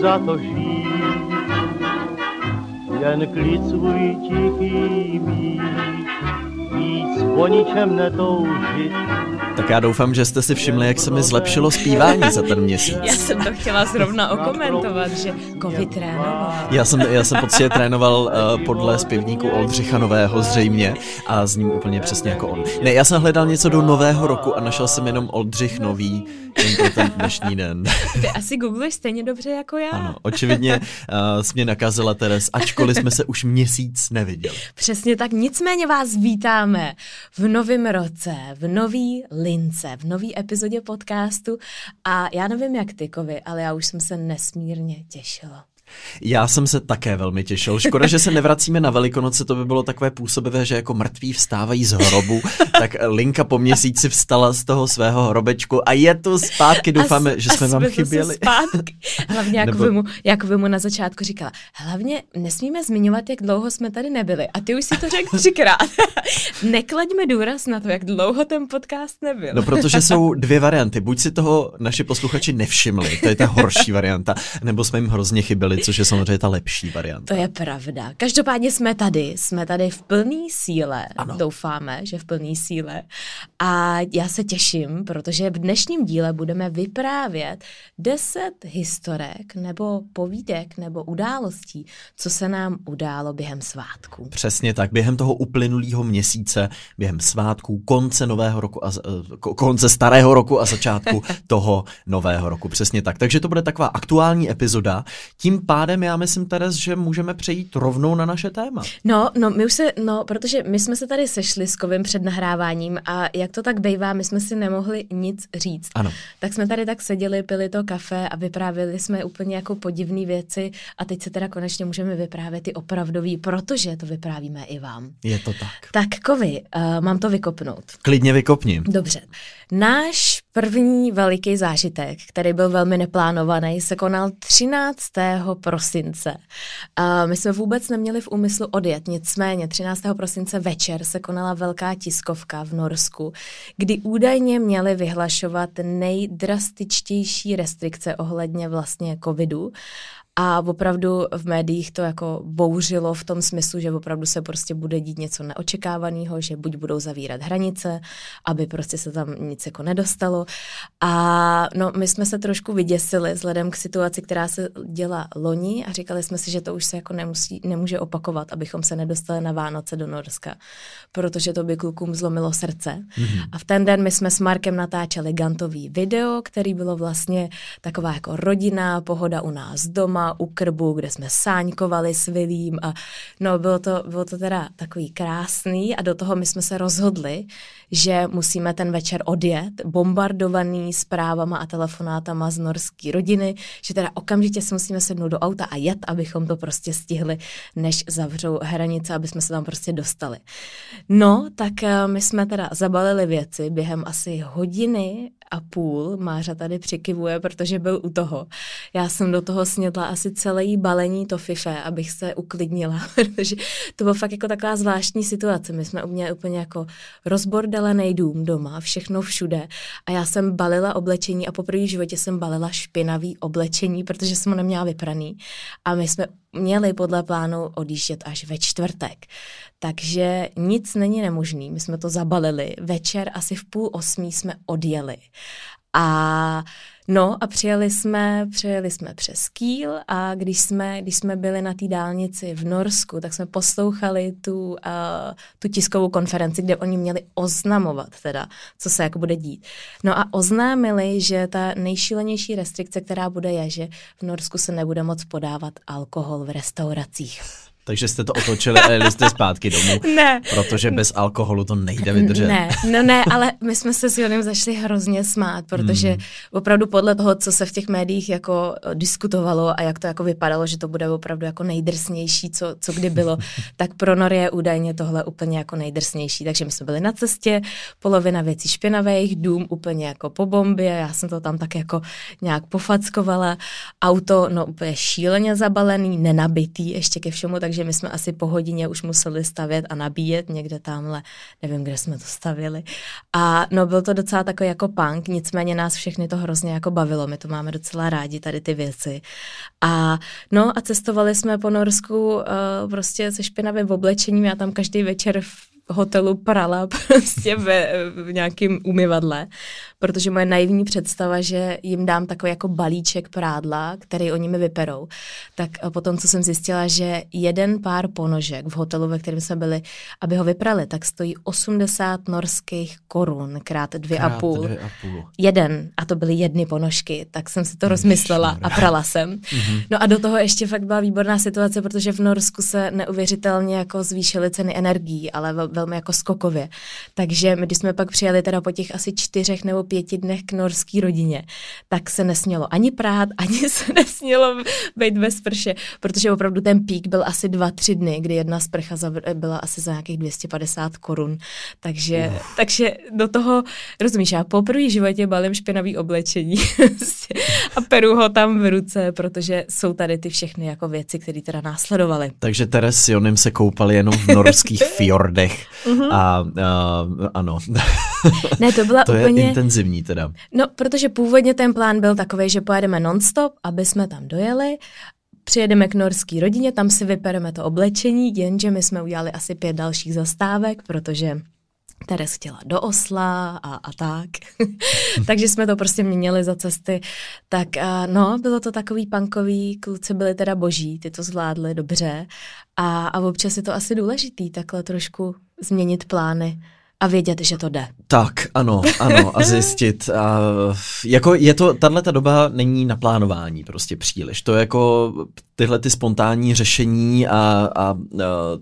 za to žít. Jen klid svůj tichý mít, víc po ničem netoužit, tak já doufám, že jste si všimli, jak se mi zlepšilo zpívání za ten měsíc. Já jsem to chtěla zrovna okomentovat, že covid trénoval. Já jsem, já jsem pocitě trénoval uh, podle zpěvníku Oldřicha Nového zřejmě a s ním úplně přesně jako on. Ne, já jsem hledal něco do nového roku a našel jsem jenom Oldřich Nový jen pro ten dnešní den. Ty asi googluješ stejně dobře jako já. Ano, očividně uh, jsi mě nakazila Teres, ačkoliv jsme se už měsíc neviděli. Přesně tak, nicméně vás vítáme v novém roce, v nový lince, v nový epizodě podcastu a já nevím jak ty, Kovy, ale já už jsem se nesmírně těšila. Já jsem se také velmi těšil. Škoda, že se nevracíme na Velikonoce, to by bylo takové působivé, že jako mrtví vstávají z hrobu, tak Linka po měsíci vstala z toho svého hrobečku a je tu zpátky. Doufáme, že jsme vám chyběli. Zpátky. Hlavně jak Nebo... mu, mu na začátku říkala, hlavně nesmíme zmiňovat, jak dlouho jsme tady nebyli. A ty už si to řekl třikrát. Neklaďme důraz na to, jak dlouho ten podcast nebyl. No, protože jsou dvě varianty. Buď si toho naši posluchači nevšimli, to je ta horší varianta, nebo jsme jim hrozně chyběli což je samozřejmě ta lepší varianta. To je pravda. Každopádně jsme tady, jsme tady v plné síle, ano. doufáme, že v plné síle. A já se těším, protože v dnešním díle budeme vyprávět deset historek nebo povídek nebo událostí, co se nám událo během svátků. Přesně tak, během toho uplynulého měsíce, během svátků, konce nového roku a konce starého roku a začátku toho nového roku. Přesně tak. Takže to bude taková aktuální epizoda. Tím pádem já myslím, Teres, že můžeme přejít rovnou na naše téma. No, no, my už se, no, protože my jsme se tady sešli s Kovem před nahráváním a jak to tak bývá, my jsme si nemohli nic říct. Ano. Tak jsme tady tak seděli, pili to kafe a vyprávěli jsme úplně jako podivné věci a teď se teda konečně můžeme vyprávět ty opravdový, protože to vyprávíme i vám. Je to tak. Tak, Kovi, uh, mám to vykopnout. Klidně vykopni. Dobře. Náš první veliký zážitek, který byl velmi neplánovaný, se konal 13 prosince. My jsme vůbec neměli v úmyslu odjet, nicméně 13. prosince večer se konala velká tiskovka v Norsku, kdy údajně měli vyhlašovat nejdrastičtější restrikce ohledně vlastně covidu a opravdu v médiích to jako bouřilo v tom smyslu, že opravdu se prostě bude dít něco neočekávaného, že buď budou zavírat hranice, aby prostě se tam nic jako nedostalo. A no, my jsme se trošku vyděsili vzhledem k situaci, která se děla loni a říkali jsme si, že to už se jako nemusí, nemůže opakovat, abychom se nedostali na Vánoce do Norska, protože to by klukům zlomilo srdce. Mm-hmm. A v ten den my jsme s Markem natáčeli gantový video, který bylo vlastně taková jako rodinná pohoda u nás doma, u krbu, kde jsme sáňkovali s Vilím a no bylo to, bylo to teda takový krásný a do toho my jsme se rozhodli, že musíme ten večer odjet, bombardovaný zprávama a telefonátama z norské rodiny, že teda okamžitě si musíme sednout do auta a jet, abychom to prostě stihli, než zavřou hranice, aby jsme se tam prostě dostali. No, tak eh, my jsme teda zabalili věci během asi hodiny a půl. Mářa tady přikivuje, protože byl u toho. Já jsem do toho snědla asi celé balení to fife, abych se uklidnila, protože to bylo fakt jako taková zvláštní situace. My jsme měli úplně jako rozbordelený dům doma, všechno všude a já jsem balila oblečení a poprvé v životě jsem balila špinavý oblečení, protože jsem ho neměla vypraný. A my jsme měli podle plánu odjíždět až ve čtvrtek. Takže nic není nemožný. My jsme to zabalili. Večer asi v půl osmí jsme odjeli. A no a přijeli jsme, přijeli jsme přes Kýl a když jsme, když jsme byli na té dálnici v Norsku, tak jsme poslouchali tu, uh, tu tiskovou konferenci, kde oni měli oznamovat teda, co se jako bude dít. No a oznámili, že ta nejšílenější restrikce, která bude, je, že v Norsku se nebude moc podávat alkohol v restauracích. Takže jste to otočili a jeli jste zpátky domů. Ne. Protože bez alkoholu to nejde vydržet. Ne, no ne, ale my jsme se s Jonem začali hrozně smát, protože hmm. opravdu podle toho, co se v těch médiích jako eh, diskutovalo a jak to jako vypadalo, že to bude opravdu jako nejdrsnější, co, co kdy bylo, tak pro Nory je údajně tohle úplně jako nejdrsnější. Takže my jsme byli na cestě, polovina věcí špinavých, dům úplně jako po bombě, já jsem to tam tak jako nějak pofackovala, auto no úplně šíleně zabalený, nenabitý ještě ke všemu, tak takže my jsme asi po hodině už museli stavět a nabíjet někde tamhle, nevím, kde jsme to stavili. A no byl to docela takový jako punk, nicméně nás všechny to hrozně jako bavilo, my to máme docela rádi, tady ty věci. A no a cestovali jsme po Norsku uh, prostě se špinavým oblečením, já tam každý večer v hotelu prala prostě ve, v nějakém umyvadle, protože moje naivní představa, že jim dám takový jako balíček prádla, který oni mi vyperou, tak potom, co jsem zjistila, že jeden pár ponožek v hotelu, ve kterém jsme byli, aby ho vyprali, tak stojí 80 norských korun krát dvě krát a půl. Dvě a půl. Jeden, a to byly jedny ponožky, tak jsem si to rozmyslela a prala jsem. Mm-hmm. No a do toho ještě fakt byla výborná situace, protože v Norsku se neuvěřitelně jako zvýšily ceny energií, ale vel, velmi jako skokově. Takže my, když jsme pak přijeli teda po těch asi čtyřech nebo pěti dnech k norské rodině, tak se nesmělo ani prát, ani se nesmělo být bez sprše, protože opravdu ten pík byl asi dva, tři dny, kdy jedna sprcha byla asi za nějakých 250 korun. Takže, uh. takže do toho, rozumíš, já poprvé v životě balím špinavý oblečení a peru ho tam v ruce, protože jsou tady ty všechny jako věci, které teda následovaly. Takže Teres s Jonem se koupali jenom v norských fjordech. Uh-huh. A uh, ano. Ne, to byla to úplně... je intenzivní teda. No, protože původně ten plán byl takový, že pojedeme nonstop, aby jsme tam dojeli Přijedeme k norské rodině, tam si vypereme to oblečení, jenže my jsme udělali asi pět dalších zastávek, protože Teres chtěla do Osla a, a tak. Takže jsme to prostě měnili za cesty. Tak no, bylo to takový punkový, kluci byli teda boží, ty to zvládli dobře. A, a občas je to asi důležitý takhle trošku změnit plány a vědět, že to jde. Tak, ano, ano, a zjistit. A, jako je to, tahle ta doba není na plánování prostě příliš. To je jako tyhle ty spontánní řešení a, a, a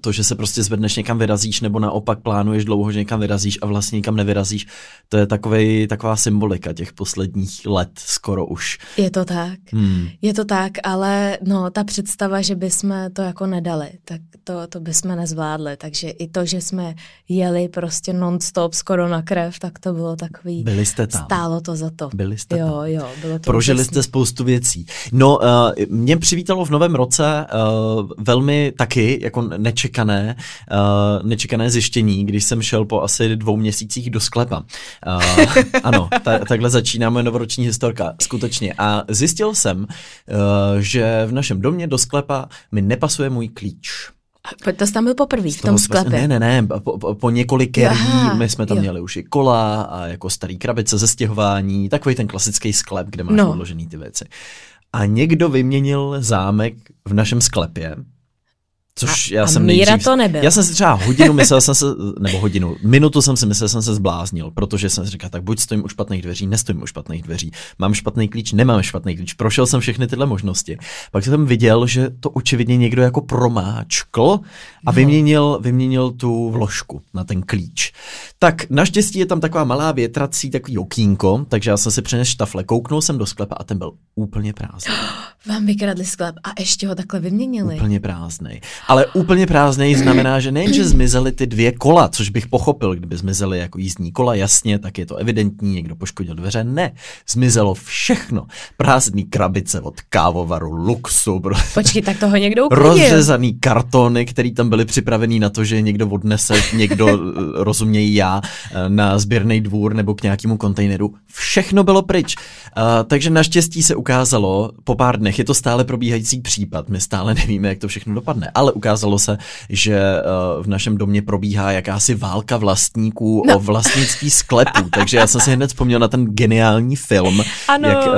to, že se prostě zvedneš někam vyrazíš, nebo naopak plánuješ dlouho, že někam vyrazíš a vlastně někam nevyrazíš, to je takovej, taková symbolika těch posledních let skoro už. Je to tak, hmm. je to tak, ale no, ta představa, že bychom to jako nedali, tak to, to bychom nezvládli, takže i to, že jsme jeli prostě non-stop skoro na krev, tak to bylo takový... Byli jste tam. Stálo to za to. Byli jste jo, tam. Jo, bylo to Prožili úžasný. jste spoustu věcí. No, uh, mě přivítalo v novém roce uh, velmi taky jako nečekané, uh, nečekané zjištění, když jsem šel po asi dvou měsících do sklepa. Uh, ano, ta, takhle začíná moje novoroční historka, skutečně. A zjistil jsem, uh, že v našem domě do sklepa mi nepasuje můj klíč. To jsi tam byl poprvé v tom sklepě? Ne, ne, ne, po, po, po několik my jsme tam jo. měli už i kola a jako starý krabice ze stěhování, takový ten klasický sklep, kde máš no. odložený ty věci. A někdo vyměnil zámek v našem sklepě, Což a, já a jsem Míra nejdřív, to nebyl. Já jsem si třeba hodinu myslel jsem se, nebo hodinu, minutu jsem si myslel, jsem se zbláznil, protože jsem si říkal, tak buď stojím u špatných dveří, nestojím u špatných dveří, mám špatný klíč, nemám špatný klíč, prošel jsem všechny tyhle možnosti. Pak jsem viděl, že to očividně někdo jako promáčkl a no. vyměnil, vyměnil tu vložku na ten klíč. Tak naštěstí je tam taková malá větrací, takový okýnko, takže já jsem si přines štafle, kouknul jsem do sklepa a ten byl úplně prázdný. Vám vykradli sklep a ještě ho takhle vyměnili. Úplně prázdný. Ale úplně prázdný znamená, že nejenže zmizely ty dvě kola, což bych pochopil, kdyby zmizely jako jízdní kola, jasně, tak je to evidentní, někdo poškodil dveře. Ne, zmizelo všechno. Prázdný krabice od kávovaru, luxu. Počkej, tak toho někdo uklidil. Rozřezaný kartony, který tam byly připravený na to, že někdo odnese, někdo, eh, rozumějí já, eh, na sběrný dvůr nebo k nějakému kontejneru. Všechno bylo pryč. Uh, takže naštěstí se ukázalo po pár dnech, je to stále probíhající případ, my stále nevíme, jak to všechno dopadne, ale ukázalo se, že uh, v našem domě probíhá jakási válka vlastníků no. o vlastnictví sklepů, takže já jsem si hned vzpomněl na ten geniální film, ano. jak uh,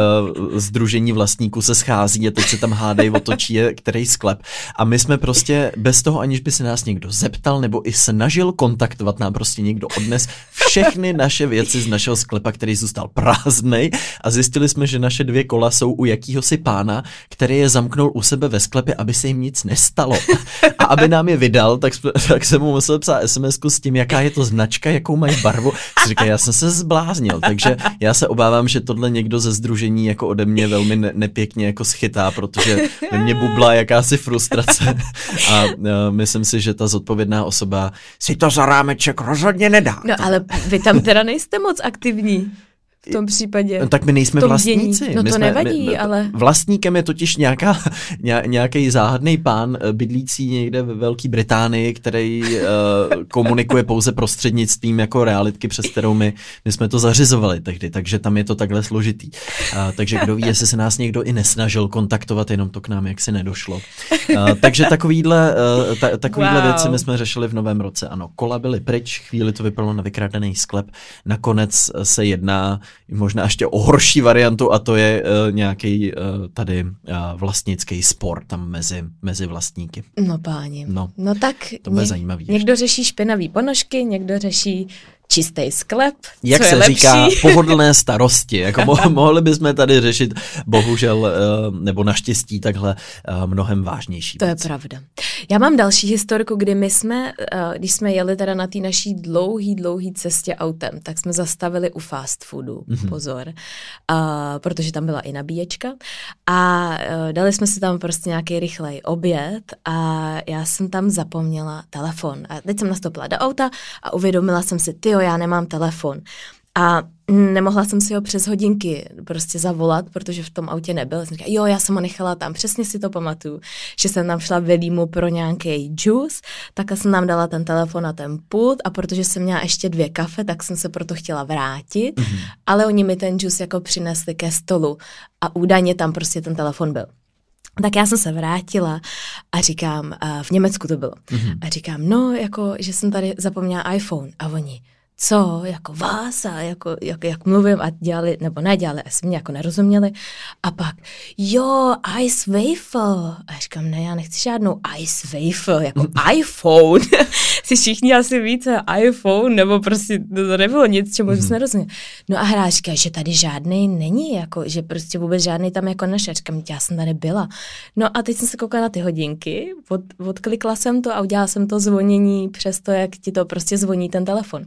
združení vlastníků se schází a teď se tam hádají o to, je který sklep. A my jsme prostě bez toho, aniž by se nás někdo zeptal nebo i snažil kontaktovat, nám prostě někdo odnes všechny naše věci z našeho sklepa, který zůstal prázdnej a zjistili jsme, že naše dvě kola jsou u jakýhosi pána, který je zamknul u sebe ve sklepě, aby se jim nic nestalo. A aby nám je vydal, tak, tak jsem mu musel psát sms s tím, jaká je to značka, jakou mají barvu. Říká, já jsem se zbláznil, takže já se obávám, že tohle někdo ze združení jako ode mě velmi ne- nepěkně jako schytá, protože ve mně bubla jakási frustrace a uh, myslím si, že ta zodpovědná osoba si to za rámeček rozhodně nedá. No ale vy tam teda nejste moc aktivní. V tom případě. No, tak my nejsme vlastníci. dění. No my to jsme, nevadí, my, ale... Vlastníkem je totiž nějaká, nějaký záhadný pán eh, bydlící někde ve Velké Británii, který uh, komunikuje pouze prostřednictvím jako realitky, přes kterou my, my jsme to zařizovali tehdy, takže tam je to takhle složitý. Uh, takže kdo ví, jestli se nás někdo i nesnažil kontaktovat, jenom to k nám jaksi nedošlo. Uh, takže takovýhle, uh, ta, takovýhle Wow. věci my jsme řešili v novém roce. Ano, kola byly pryč, chvíli to vypadalo na vykradený sklep, nakonec se jedná možná ještě o horší variantu a to je uh, nějaký uh, tady uh, vlastnický spor tam mezi, mezi vlastníky. No páni. No, No tak to bude zajímavý ještě. někdo řeší špinavý ponožky, někdo řeší čistý sklep, Jak co je se lepší. říká, pohodlné starosti. Jako mo- mohli bychom tady řešit, bohužel, uh, nebo naštěstí, takhle uh, mnohem vážnější To je věci. pravda. Já mám další historku, kdy my jsme, eh, když jsme jeli teda na té naší dlouhý, dlouhý cestě autem, tak jsme zastavili u fast foodu, Mhm. mm-hmm. pozor, a, protože tam byla i nabíječka a eh, dali jsme si tam prostě nějaký rychlej oběd a já jsem tam zapomněla telefon. A teď jsem nastoupila do auta a uvědomila jsem si, tyjo, já nemám telefon. A nemohla jsem si ho přes hodinky prostě zavolat, protože v tom autě nebyl. Jsem říkala, jo, já jsem ho nechala tam, přesně si to pamatuju, že jsem tam šla velímu pro nějaký juice, tak jsem nám dala ten telefon na ten pult a protože jsem měla ještě dvě kafe, tak jsem se proto chtěla vrátit, mm-hmm. ale oni mi ten juice jako přinesli ke stolu a údajně tam prostě ten telefon byl. Tak já jsem se vrátila a říkám, a v Německu to bylo, mm-hmm. a říkám, no, jako, že jsem tady zapomněla iPhone a oni, co, jako vás a jako, jak, jak mluvím a dělali, nebo nedělali, asi mě jako nerozuměli. A pak, jo, ice waffle. A já říkám, ne, já nechci žádnou ice waffle, jako iPhone. si všichni asi více iPhone, nebo prostě to nebylo nic, čemu bys nerozuměl. No a hráč říká, že tady žádný není, jako, že prostě vůbec žádný tam jako nešel. Říkám, já jsem tady byla. No a teď jsem se koukala na ty hodinky, od, odklikla jsem to a udělala jsem to zvonění přes to, jak ti to prostě zvoní ten telefon.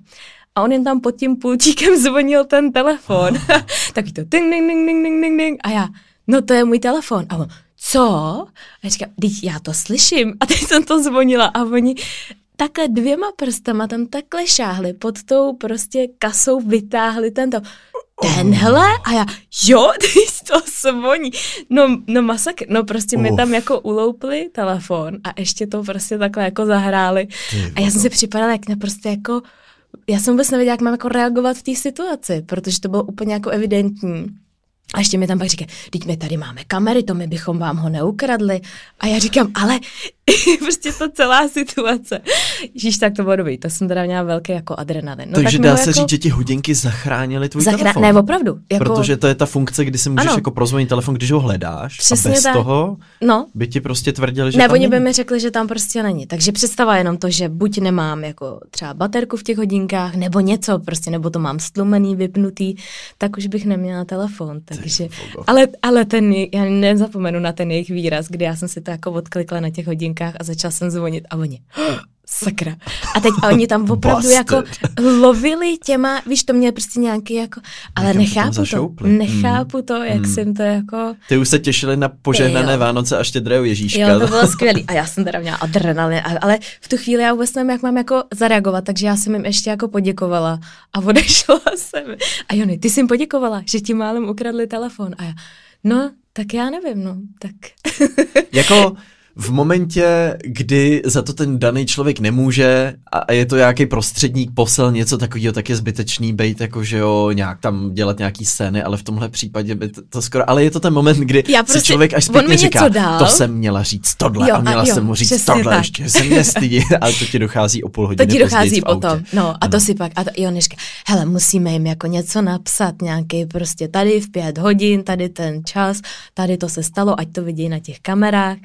A on jen tam pod tím pultíkem zvonil ten telefon. Takový to ding, ding, ding, ding, ding, ding, ding. A já, no to je můj telefon. A on, co? A já říkám, teď já to slyším. A teď jsem to zvonila a oni takhle dvěma prstama tam takhle šáhli, pod tou prostě kasou vytáhli tento tenhle a já, jo, teď to zvoní. No, no masakr, no prostě mi tam jako uloupli telefon a ještě to prostě takhle jako zahráli. A já jsem si připadala jak naprosto jako, já jsem vůbec nevěděla, jak mám jako reagovat v té situaci, protože to bylo úplně jako evidentní. A ještě mi tam pak říká, teď my tady máme kamery, to my bychom vám ho neukradli. A já říkám, ale prostě to celá situace. Ježíš, tak to bylo dobrý, to jsem teda měla velký jako adrenalin. No, Takže tak dá mu se jako říct, že ti hodinky zachránily tvůj zachra- telefon. Ne, opravdu. Jako, Protože to je ta funkce, kdy si můžeš Ano. jako prozvonit telefon, když ho hledáš Přesně a bez tak. toho no, by ti prostě tvrdili, že ne, tam oni by mi řekli, že tam prostě není. Takže představa jenom to, že buď nemám jako třeba baterku v těch hodinkách, nebo něco prostě, nebo to mám stlumený, vypnutý, tak už bych neměla telefon. Takže, ale, ale ten, já nezapomenu na ten jejich výraz, kdy já jsem si to jako odklikla na těch hodinkách a začala jsem zvonit a oni, sakra. A teď a oni tam opravdu jako lovili těma, víš, to mě prostě nějaký jako, ale Někam nechápu to, nechápu to, jak jsem to jako... Ty už se těšili na požehnané Jo. Vánoce a štědrého Ježíška. Jo, to bylo skvělý. A já jsem teda měla adrenalin, ale v tu chvíli já vůbec nevím, jak mám jako zareagovat, takže já jsem jim ještě jako poděkovala a odešla jsem. A Jony, ty jsi jim poděkovala, že ti málem ukradli telefon. A já, no, tak já nevím, no, tak. Jako v momentě, kdy za to ten daný člověk nemůže a a je to nějaký prostředník, posel, něco takového, tak je zbytečný být jako, že jo, nějak tam dělat nějaký scény, ale v tomhle případě by to, to skoro, ale je to ten moment, kdy Já si prostě- člověk až zpětně říká, dal. to jsem měla říct tohle Jo, a a měla jo, jsem mu říct tohle, tak. ještě se nestydí, ale to ti dochází o půl To hodiny ti dochází potom. No a Ano. to si pak, a to, jo, nežka, hele, musíme jim jako něco napsat, nějaký prostě tady v pět hodin, tady ten čas, tady to se stalo, ať to vidí na těch kamerách.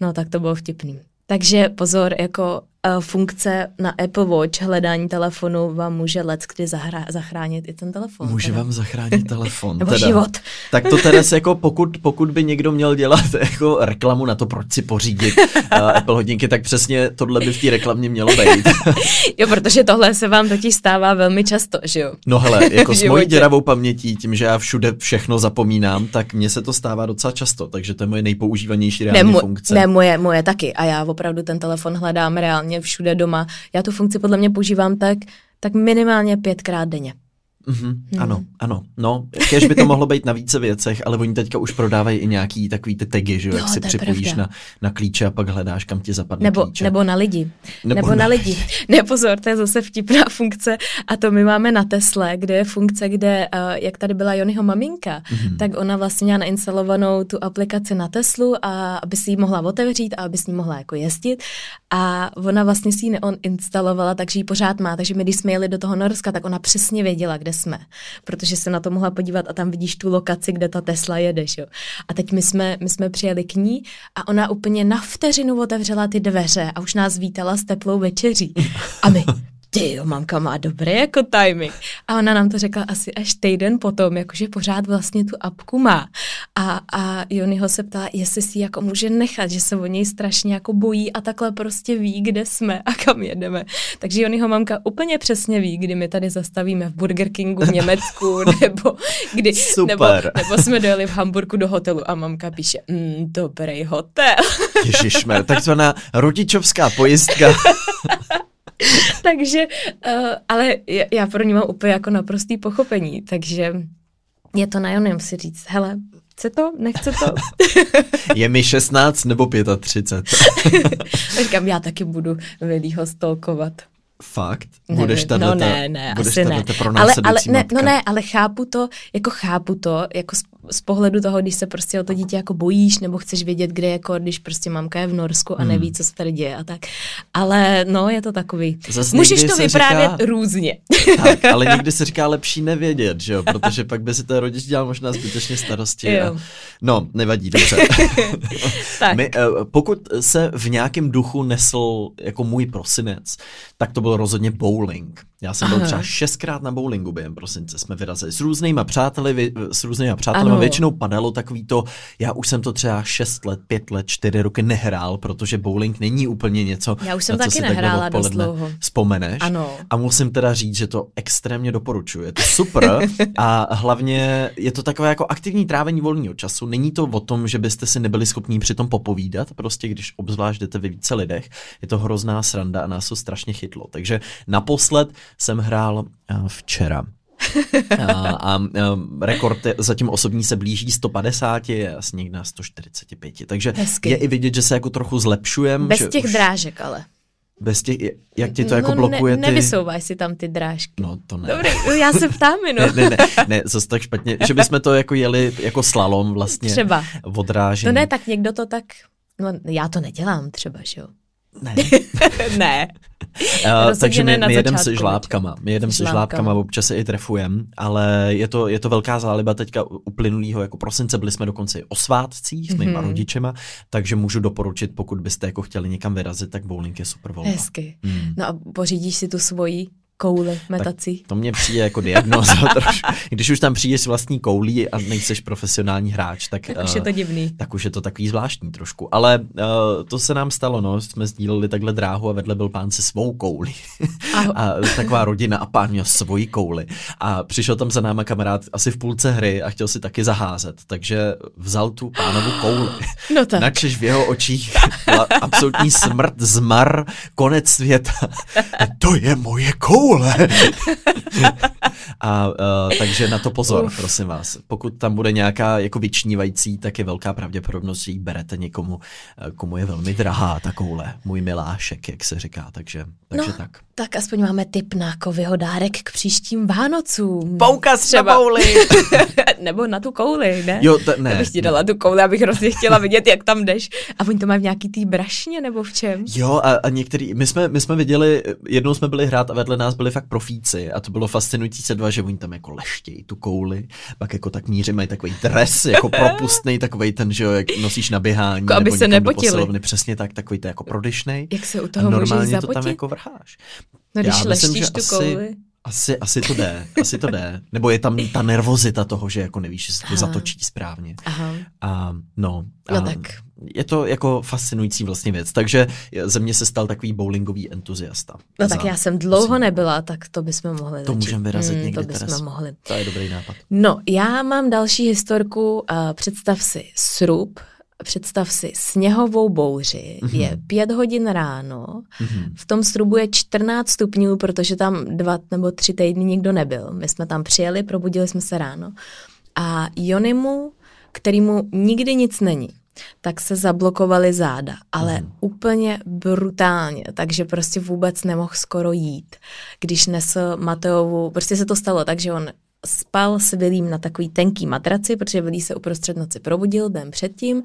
No tak to bylo vtipný. Takže pozor, jako funkce na Apple Watch hledání telefonu vám může let kdy zahra- zachránit i ten telefon. Může teda. vám zachránit telefon. Nebo život. Tak to teda se jako pokud, pokud by někdo měl dělat jako reklamu na to, proč si pořídit uh, Apple hodinky, tak přesně tohle by v té reklamě mělo být. Jo, protože tohle se vám totiž stává velmi často, že jo? No hele, jako s mojí děravou pamětí, tím, že já všude všechno zapomínám, tak mně se to stává docela často, takže to je moje nejpoužívanější Ne, reální mu, funkce. ne, moje, moje taky. A já opravdu ten telefon hledám reálně všude doma. Já tu funkci podle mě používám tak, tak minimálně pětkrát denně. Mm-hmm, no. Ano, ano. No, kež by to mohlo být na více věcech, ale oni teďka už prodávají i nějaký takový ty tagy, že jo, jak si připojíš na, na klíče a pak hledáš, kam ti zapadne nebo, klíče. Nebo na lidi. Nebo, nebo na, na lidi. Ne, pozor, to je zase vtipná funkce a to my máme na Tesle, kde je funkce, kde, uh, jak tady byla Jonyho maminka, mm-hmm. tak ona vlastně měla nainstalovanou tu aplikaci na Teslu a aby si ji mohla otevřít a aby s ní mohla jako jezdit a ona vlastně si ji neoninstalovala, takže ji pořád má, takže my když jsme jeli do toho Norska, tak ona přesně věděla, kde jsme, protože se na to mohla podívat a tam vidíš tu lokaci, kde ta Tesla jede. Jo. A teď my jsme, my jsme přijeli k ní a ona úplně na vteřinu otevřela ty dveře a už nás vítala s teplou večeří. A my, ty jo, mamka má dobrý jako timing. A ona nám to řekla asi až týden potom, jakože pořád vlastně tu apku má. A, a Jonyho se ptala, jestli si jako může nechat, že se o něj strašně jako bojí a takhle prostě ví, kde jsme a kam jedeme. Takže Jonyho mamka úplně přesně ví, kdy my tady zastavíme v Burger Kingu v Německu, nebo kdy, Super. Nebo, nebo jsme dojeli v Hamburgu do hotelu a mamka píše, mm, dobrý hotel. Ježišmer, takzvaná rodičovská pojistka. takže, uh, ale já pro ní mám úplně jako naprostý pochopení, takže je to na Jonem si říct, hele, chce to, nechce to. je mi 16 nebo 35. Říkám, já taky budu Vilího stolkovat. Fakt? Budeš tady no ne, ne, budeš asi ne. Ale, ale ne, no ne, ale chápu to, jako chápu to, jako z, pohledu toho, když se prostě o to dítě jako bojíš, nebo chceš vědět, kde je kor, když prostě mamka je v Norsku a neví, hmm. co se tady děje a tak. Ale no, je to takový. Zas Můžeš to vyprávět říká, různě. Tak, ale někdy se říká lepší nevědět, že jo, protože pak by si ten rodič dělal možná zbytečně starosti. A... No, nevadí, dobře. tak. My, eh, pokud se v nějakém duchu nesl jako můj prosinec, tak to byl rozhodně bowling. Já jsem byl třeba šestkrát na bowlingu během prosince. Jsme vyrazili s různýma přáteli, s různýma přáteli. Většinou padalo takový to, já už jsem to třeba šest let, pět let, čtyři roky nehrál, protože bowling není úplně něco, já už jsem na co taky si nehrála dost dlouho. vzpomeneš. Ano. A musím teda říct, že to extrémně doporučuji. Je to super a hlavně je to takové jako aktivní trávení volného času. Není to o tom, že byste si nebyli schopní přitom popovídat, prostě když obzvlášť jdete ve více lidech. Je to hrozná sranda a nás to strašně chytlo. Takže naposled jsem hrál uh, včera. a, a, a rekord je, zatím osobní se blíží 150, je asi někde na 145. Takže Hezky. je i vidět, že se jako trochu zlepšujem. Bez těch už... drážek ale. Bez těch, jak ti to jako no, jako blokuje ne, ty... Si tam ty drážky. No to ne. Dobrý, já se ptám jenom. ne, ne, ne, ne, zase tak špatně, že bychom to jako jeli jako slalom vlastně. Třeba. Odrážení. To ne, tak někdo to tak, no já to nedělám třeba, že jo. Ne. ne. Uh, takže my, my jedeme se žlábkama. My jedeme se žlábkama, občas se i trefujeme, ale je to, je to velká záliba teďka uplynulýho jako prosince, byli jsme dokonce o svátcích s mýma mm-hmm. rodičema, takže můžu doporučit, pokud byste jako chtěli někam vyrazit, tak bowling je super volba. Hezky. Mm. No a pořídíš si tu svoji kouli metací. Tak to mě přijde jako diagnoza trošku. Když už tam přijdeš s vlastní koulí a nejseš profesionální hráč, tak, tak už je to divný. Tak už je to takový zvláštní trošku. Ale uh, to se nám stalo, no, jsme sdíleli takhle dráhu a vedle byl pán se svou kouli. a taková rodina a pán měl svoji kouli. A přišel tam za náma kamarád asi v půlce hry a chtěl si taky zaházet, takže vzal tu pánovu kouli. No tak. Načež v jeho očích byla absolutní smrt, zmar, konec světa. to je moje koule koule. a uh, takže na to pozor, Uf. prosím vás. Pokud tam bude nějaká jako vyčnívající, tak je velká pravděpodobnost, že ji berete někomu, eh, komu je velmi drahá ta koule. Můj milášek, jak se říká, takže, takže no, tak. Tak aspoň máme tip na Kovyho dárek k příštím Vánocům. Poukaz třeba. na kouli. Nebo na tu kouli, ne? Jo, t- ne. Abych ti dala tu kouli, abych hrozně chtěla vidět, jak tam jdeš. A oni to mají v nějaký tý brašně, nebo v čem? Jo, a, a některý, my jsme, my jsme viděli, jednou jsme byli hrát a vedle nás byli fakt profíci a to bylo fascinující se dva, že oni tam jako leštějí tu kouli, pak jako tak míři mají takový dres, jako propustný, takový ten, že jo, jak nosíš na běhání, jako aby se nepotili. přesně tak, takový to jako prodyšnej. Jak se u toho a normálně to tam jako vrháš. No když Já myslím, že tu asi, kouli. Asi, asi to jde, asi to jde. Nebo je tam ta nervozita toho, že jako nevíš, jestli to zatočí správně. Aha. A no, a no tak. je to jako fascinující vlastně věc. Takže ze mě se stal takový bowlingový entuziasta. No tak já jsem dlouho nebyla, tak to bychom mohli To můžeme vyrazit hmm, někdy, To bychom Teres. mohli. To je dobrý nápad. No, já mám další historku. Uh, představ si srub, představ si, sněhovou bouři, mm-hmm. je pět hodin ráno, mm-hmm. v tom strubu je 14 stupňů, protože tam dva nebo tři týdny nikdo nebyl. My jsme tam přijeli, probudili jsme se ráno. A Jonimu, kterýmu nikdy nic není, tak se zablokovaly záda, ale mm. úplně brutálně, takže prostě vůbec nemohl skoro jít. Když nesl Mateovu, prostě se to stalo tak, že on spal s Vilím na takový tenký matraci, protože Vilí se uprostřed noci probudil den předtím.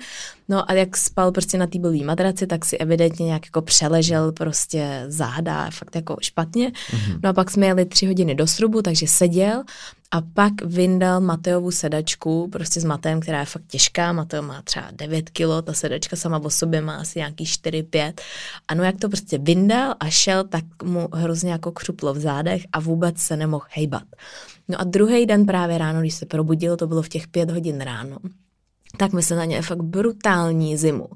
No a jak spal prostě na té blbý matraci, tak si evidentně nějak jako přeležel prostě záda, fakt jako špatně. Mm-hmm. No a pak jsme jeli tři hodiny do srubu, takže seděl a pak vyndal Mateovu sedačku, prostě s Mateem, která je fakt těžká. Mateo má třeba 9 kilo, ta sedačka sama o sobě má asi nějaký 4-5. A no jak to prostě vyndal a šel, tak mu hrozně jako křuplo v zádech a vůbec se nemohl hejbat. No a druhý den právě ráno, když se probudil, to bylo v těch pět hodin ráno, tak my se na ně fakt brutální zimu.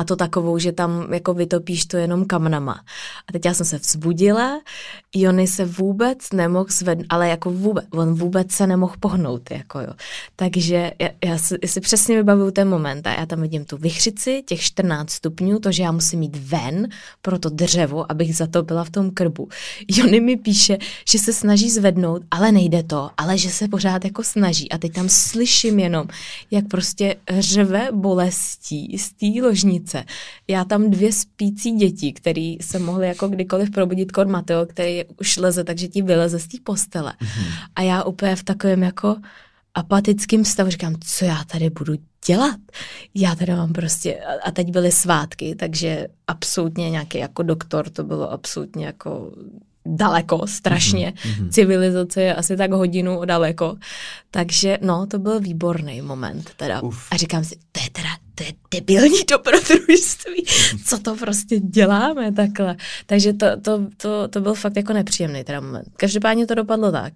A to takovou, že tam jako vytopíš to jenom kamnama. A teď já jsem se vzbudila, Jony se vůbec nemohl zvednout, ale jako vůbec, on vůbec se nemohl pohnout, jako jo. Takže já, já, si, si přesně vybavuju ten moment a já tam vidím tu vychřici, těch 14 stupňů, to, že já musím jít ven pro to dřevo, abych zatopila v tom krbu. Jony mi píše, že se snaží zvednout, ale nejde to, ale že se pořád jako snaží. A teď tam slyším jenom, jak prostě řve bolestí z té ložnice. Já tam dvě spící děti, které se mohly jako kdykoliv probudit kor Mateo, který už leze, takže ti vyleze z té postele. Mm-hmm. A já úplně v takovém jako apatickém stavu říkám, co já tady budu dělat? Já tady mám prostě, a teď byly svátky, takže absolutně nějaký jako doktor, to bylo absolutně jako daleko, strašně. Mm-hmm. Civilizace je asi tak hodinu daleko. Takže no, to byl výborný moment teda. Uf. A říkám si, to je teda to je debilní dobrodružství, co to prostě děláme takhle. Takže to, to, to, to byl fakt jako nepříjemný teda moment. Každopádně to dopadlo tak,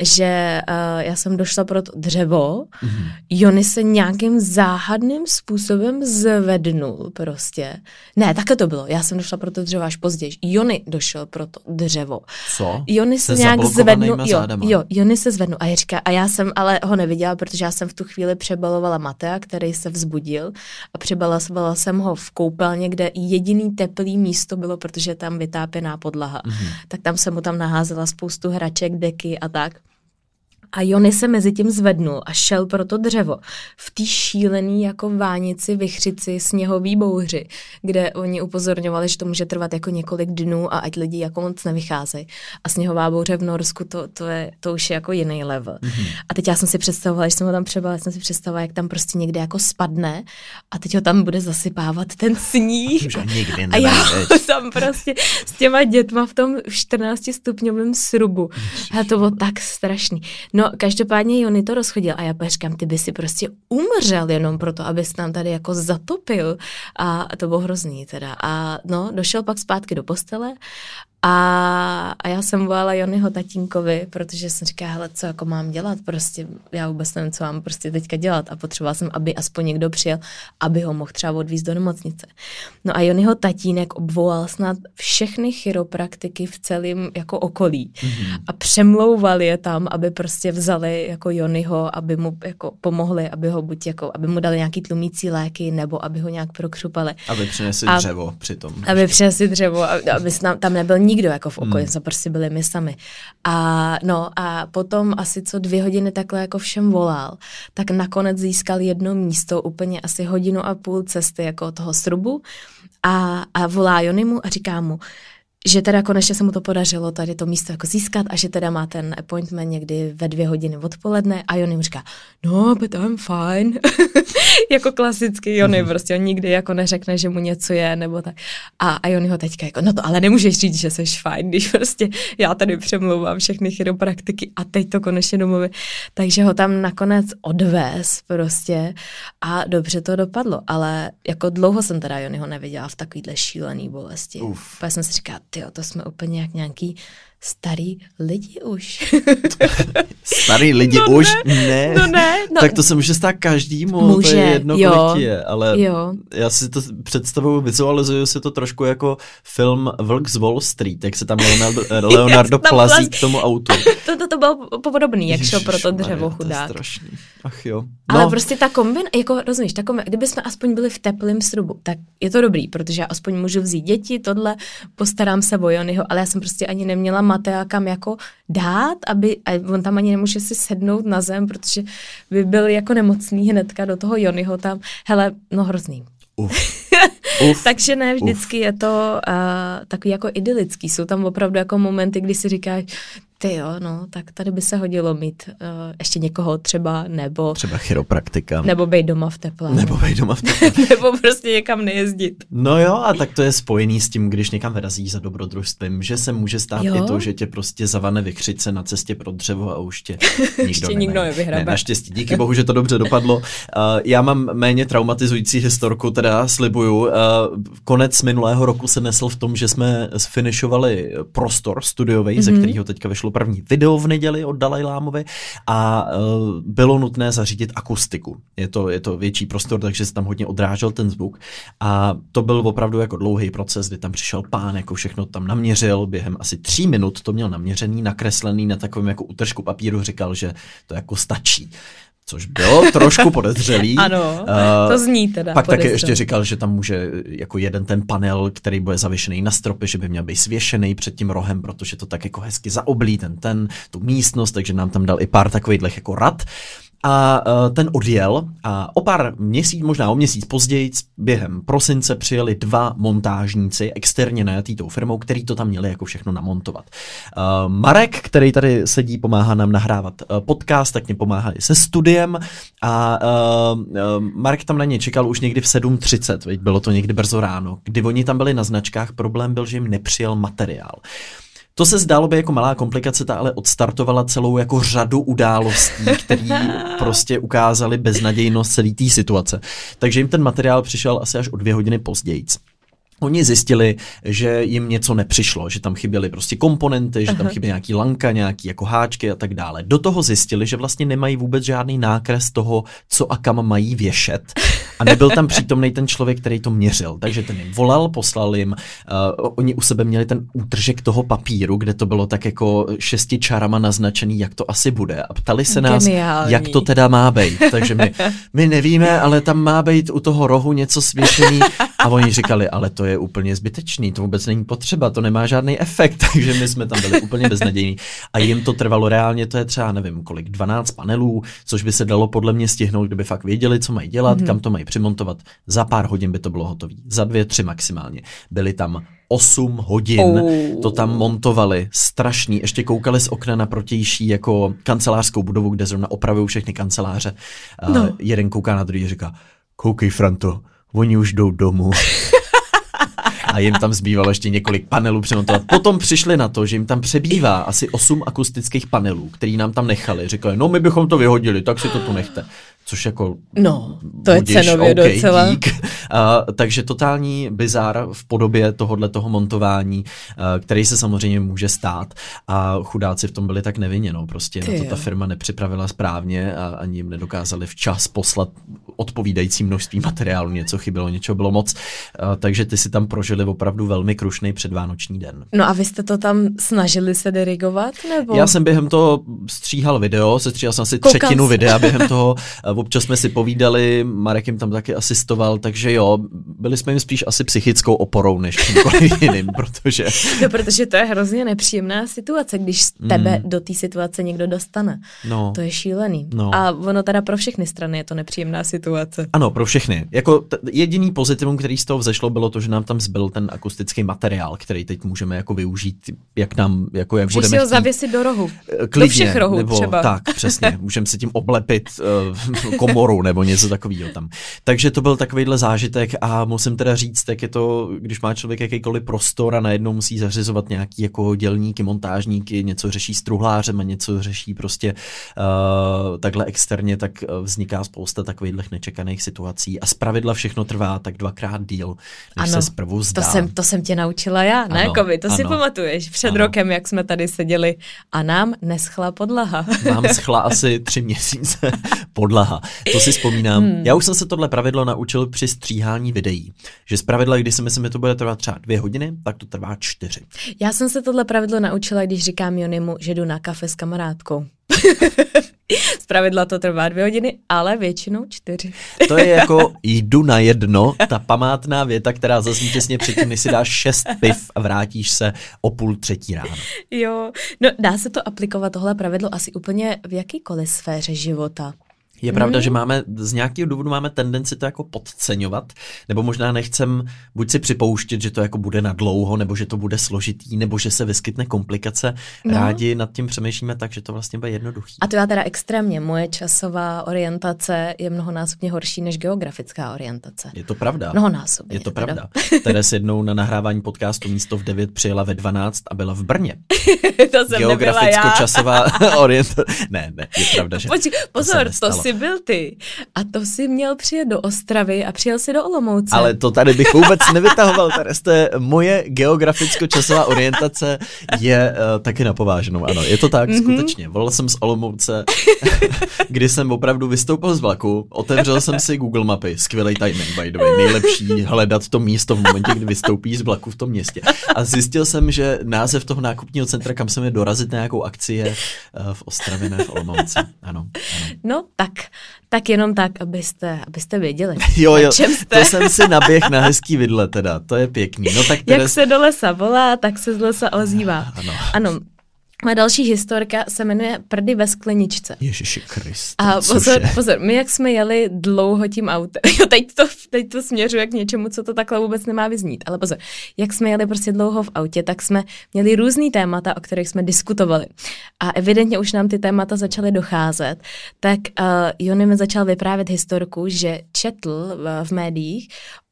že uh, já jsem došla pro to dřevo, mm-hmm. Jony se nějakým záhadným způsobem zvednul prostě. Ne, také to bylo. Já jsem došla pro to dřevo až později. Jony došel pro to dřevo. Co? Jony se, se nějak zvednul. Jo, jo, Jony se zvednul. A, říká, a já jsem ale ho neviděla, protože já jsem v tu chvíli přebalovala Matea, který se vzbudil a přebalasovala jsem ho v koupelně, kde jediný teplý místo bylo, protože tam vytápěná podlaha. Mm-hmm. Tak tam jsem mu tam naházela spoustu hraček, deky a tak. A Jony se mezi tím zvednul a šel pro to dřevo v té šílený jako vánici, vychřici, sněhový bouři, kde oni upozorňovali, že to může trvat jako několik dnů a ať lidi jako moc nevycházejí. A sněhová bouře v Norsku, to, to, je, to už je jako jiný level. Mm-hmm. A teď já jsem si představovala, že jsem ho tam přebala, jsem si představovala, jak tam prostě někde jako spadne a teď ho tam bude zasypávat ten sníh. A, a já tam prostě s těma dětma v tom 14 stupňovém srubu. A to bylo tak strašný. No, každopádně Jony to rozchodil a já říkám, ty by si prostě umřel jenom proto, abys tam tady jako zatopil a to bylo hrozný teda. A no, došel pak zpátky do postele a, a já jsem volala Jonyho tatínkovi, protože jsem říkala, hele, co jako mám dělat, prostě já vůbec nevím, co mám prostě teďka dělat a potřebovala jsem, aby aspoň někdo přijel, aby ho mohl třeba odvízt do nemocnice. No a Jonyho tatínek obvolal snad všechny chiropraktiky v celém jako okolí mm-hmm. a přemlouval je tam, aby prostě vzali jako Jonyho, aby mu jako pomohli, aby ho buď jako, aby mu dali nějaký tlumící léky, nebo aby ho nějak prokřupali. Aby přinesli a, dřevo přitom. Aby přinesli dřevo, aby, aby tam nebyl nikdo jako v okolí, hmm. jsme prostě byli my sami. A no a potom asi co dvě hodiny takhle jako všem volal, tak nakonec získal jedno místo úplně asi hodinu a půl cesty jako toho srubu a, a volá Jonimu a říká mu, že teda konečně se mu to podařilo tady to místo jako získat a že teda má ten appointment někdy ve dvě hodiny odpoledne a Jony mu říká, no, but I'm fine. jako klasicky Jony mm-hmm. prostě, on nikdy jako neřekne, že mu něco je nebo tak. A, a Jony ho teďka jako, no to ale nemůžeš říct, že jsi fajn, když prostě já tady přemlouvám všechny chiropraktiky a teď to konečně domluví. Takže ho tam nakonec odvez prostě a dobře to dopadlo, ale jako dlouho jsem teda Jonyho neviděla v takovýhle šílený bolesti. Uf. Pak jsem si říkala, ty to jsme úplně jak nějaký starý lidi už. starý lidi no už? Ne, ne. No ne. No. Tak to se může stát každému, může, to je jedno, jo, kolik je, ale jo. já si to představuju, vizualizuju si to trošku jako film Vlk z Wall Street, jak se tam Leonardo, Leonardo tam plazí plazí. k tomu autu. To, to, to bylo podobný, jak šel pro to dřevo To chudák. je strašný. Ach jo. Ale No, prostě ta kombin, jako rozumíš, ta kombin, kdyby jsme aspoň byli v teplém srubu, tak je to dobrý, protože já aspoň můžu vzít děti, tohle, postarám se o Jonyho, ale já jsem prostě ani neměla Matea kam jako dát, aby, a on tam ani nemůže si sednout na zem, protože by byl jako nemocný hnedka do toho Jonyho tam, hele, no hrozný. uf. Uf. Takže ne, vždycky je to uh, takový jako idylický. Jsou tam opravdu jako momenty, kdy si říkáš, ty jo, no, tak tady by se hodilo mít uh, ještě někoho třeba, nebo, Třeba chiropraktika. nebo být doma v teple. Nebo vej doma v teple. nebo prostě někam nejezdit. No jo, a tak to je spojený s tím, když někam vyrazíš za dobrodružstvím, že se může stát Jo. i to, že tě prostě zavane vykřice na cestě pro dřevo a už tě nikdo, nikdo nenajde. nevyhrabe. Ne, naštěstí, díky bohu, že to dobře dopadlo. Uh, já mám méně traumatizující historku, teda slibuju. Uh, konec minulého roku se nesl v tom, že jsme sfinišovali prostor studiový, mm-hmm. ze kterého teďka vyšlo první video v neděli od Dalaj Lámovi a uh, bylo nutné zařídit akustiku. Je to, je to větší prostor, takže se tam hodně odrážel ten zvuk a to byl opravdu jako dlouhý proces, kdy tam přišel pán, jako všechno tam naměřil, během asi tří minut to měl naměřený, nakreslený na takovém jako útržku papíru, říkal, že to jako stačí. Což bylo trošku podezřelý. Ano, Eh, to zní teda. Pak také ještě říkal, že tam může jako jeden ten panel, který bude zavěšený na stropě, že by měl být svěšený před tím rohem, protože to tak jako hezky zaoblí ten, ten, tu místnost, takže nám tam dal i pár takových jako rad. A uh, ten odjel a o pár měsíc, možná o měsíc později, během prosince přijeli dva montážníci, externě najatý tou firmou, který to tam měli jako všechno namontovat. Uh, Marek, který tady sedí, pomáhá nám nahrávat uh, podcast, tak mě pomáhá i se studiem a Marek tam na ně čekal už někdy v 7.30, veď bylo to někdy brzo ráno, kdy oni tam byli na značkách, problém byl, že jim nepřijel materiál. To se zdálo by jako malá komplikace, ta ale odstartovala celou jako řadu událostí, které prostě ukázaly beznadějnost celé té situace. Takže jim ten materiál přišel asi až o dvě hodiny později. Oni zjistili, že jim něco nepřišlo, že tam chyběly prostě komponenty, že tam chyběly nějaký lanka, nějaký jako háčky a tak dále. Do toho zjistili, že vlastně nemají vůbec žádný nákres toho, co a kam mají věšet. A nebyl tam přítomný ten člověk, který to měřil. Takže ten jim volal, poslal jim, uh, oni u sebe měli ten útržek toho papíru, kde to bylo tak jako šesti čarama naznačený, jak to asi bude. A ptali se nás, Geniální. jak to teda má být. Takže my, my nevíme, ale tam má být u toho rohu něco svěšený. A oni říkali, ale to je úplně zbytečný, to vůbec není potřeba, to nemá žádný efekt, takže my jsme tam byli úplně beznadějní. A jim to trvalo reálně, to je třeba, nevím, kolik, 12 panelů, což by se dalo podle mě stihnout, kdyby fakt věděli, co mají dělat, mm-hmm. kam to mají přimontovat. Za pár hodin by to bylo hotové, za dvě, tři maximálně. Byli tam 8 hodin, Oh. to tam montovali, strašný, ještě koukali z okna na protější jako kancelářskou budovu, kde zrovna opravují všechny kanceláře. No. No. Jeden kouká na druhý a říká, koukej Franto, oni už jdou domů. a jim tam zbývalo ještě několik panelů přemontovat. Potom přišli na to, že jim tam přebývá asi 8 akustických panelů, který nám tam nechali. Říkali, no my bychom to vyhodili, tak si to tu nechte. Což jako... No, to je budiš, cenově OK, docela. Dík. Uh, takže totální bizár v podobě tohohle toho montování, uh, který se samozřejmě může stát a chudáci v tom byli tak nevinně, no, prostě Ty na to jo. ta firma nepřipravila správně a ani jim nedokázali včas poslat odpovídající množství materiálu, něco chybělo, něčeho bylo moc, uh, takže ty si tam prožili opravdu velmi krušný předvánoční den. No a vy jste to tam snažili se dirigovat, nebo? Já jsem během toho stříhal video, sestříhal jsem asi Koukal třetinu jsem. videa během toho, občas jsme si povídali, Marek jim tam taky asistoval, takže jo, byli jsme jim spíš asi psychickou oporou než čímkoliv jiným, protože No, protože to je hrozně nepříjemná situace, když z tebe do té situace někdo dostane. no, To je šílený. No. A ono teda pro všechny strany je to nepříjemná situace. Ano, pro všechny. Jako t- jediný pozitivum, který z toho vzešlo, bylo to, že nám tam zbyl ten akustický materiál, který teď můžeme jako využít, jak nám, jako jak Můžeš budeme si ho chtít. zavěsit do rohu. Eh, Klidně, do všech rohů nebo třeba. tak, přesně. Můžeme si tím oblepit uh, komoru nebo něco takového tam. Takže to byl takovýhle zážitek a musím teda říct, tak je to, když má člověk jakýkoliv prostor a najednou musí zařizovat nějaký jako dělníky, montážníky, něco řeší s truhlářem a něco řeší prostě uh, takhle externě, tak vzniká spousta takových nečekaných situací a zpravidla všechno trvá tak dvakrát díl, než ano, se zprvu zdá. To jsem, to jsem tě naučila já, ne, Kovi? To ano, si pamatuješ před ano. rokem, jak jsme tady seděli a nám neschla podlaha. Nám schla asi tři měsíce podlaha. To si vzpomínám. Hmm. Já už jsem se tohle pravidlo naučil při stříhání videí. Že z pravidla, když si myslím, že to bude trvat třeba dvě hodiny, tak to trvá čtyři. Já jsem se tohle pravidlo naučila, když říkám Jonimu, že jdu na kafe s kamarádkou. Z pravidla to trvá dvě hodiny, ale většinou čtyři. To je jako jdu na jedno, ta památná věta, která zazní těsně předtím, než si dáš šest piv a vrátíš se o půl třetí ráno. Jo, no dá se to aplikovat tohle pravidlo asi úplně v jakýkoliv sféře života. Je pravda, mm. že máme z nějakého důvodu máme tendenci to jako podceňovat, nebo možná nechcem buď si připouštět, že to jako bude na dlouho, nebo že to bude složitý, nebo že se vyskytne komplikace. No. Rádi nad tím přemýšlíme tak, že to vlastně bude jednoduchý. A to já teda extrémně. Moje časová orientace je mnohonásobně horší než geografická orientace. Je to pravda. Mnohonásobně. Je to pravda. Teres jednou na nahrávání podcastu místo v 9 přijela ve 12 a byla v Brně. to jsem Geograficko-časová orientace. Ne, ne, je pravda, že. Počkej, pozor, to, to jsi byl ty. A to si měl přijet do Ostravy a přijel si do Olomouce. Ale to tady bych vůbec nevytahoval, to je moje geograficko-časová orientace je uh, taky napováženou, ano, je to tak, mm-hmm. skutečně. Volal jsem z Olomouce, kdy jsem opravdu vystoupil z vlaku, otevřel jsem si Google mapy, skvělý timing, by the way, nejlepší hledat to místo v momentě, kdy vystoupí z vlaku v tom městě. A zjistil jsem, že název toho nákupního centra, kam se mi dorazit na nějakou akci, je uh, v Ostravě, ne v Olomouci. Ano, ano. No, tak tak jenom tak, abyste, abyste věděli. Jo, jo, jste. to jsem si naběh na hezký vidle teda, to je pěkný. No, tak Jak se do lesa volá, tak se z lesa ozývá. Ano. ano, Moje další historka se jmenuje Prdy ve skleničce. Ježiši Krist. A pozor, pozor, my jak jsme jeli dlouho tím autem, jo, teď to, teď to směřuje k něčemu, co to takhle vůbec nemá vyznít, ale pozor, jak jsme jeli prostě dlouho v autě, tak jsme měli různý témata, o kterých jsme diskutovali. A evidentně už nám ty témata začaly docházet, tak uh, Jony mi začal vyprávět historku, že četl v, v médiích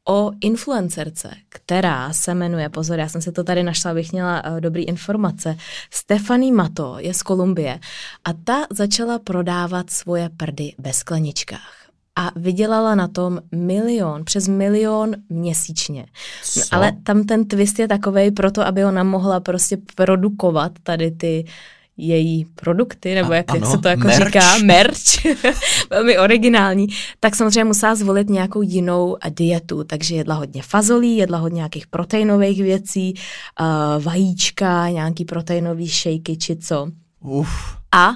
o influencerce, která se jmenuje, pozor, já jsem se to tady našla, abych měla uh, dobrý informace, Stephanie Mato je z Kolumbie a ta začala prodávat svoje prdy ve skleničkách a vydělala na tom milion, přes milion měsíčně. Co? Ale tam ten twist je takový proto, aby ona mohla prostě produkovat tady ty její produkty, nebo jak, ano, jak se to jako merch. říká, merch, velmi originální, tak samozřejmě musela zvolit nějakou jinou dietu, takže jedla hodně fazolí, jedla hodně nějakých proteinových věcí, uh, vajíčka, nějaký proteinový šejky či co. Uf. A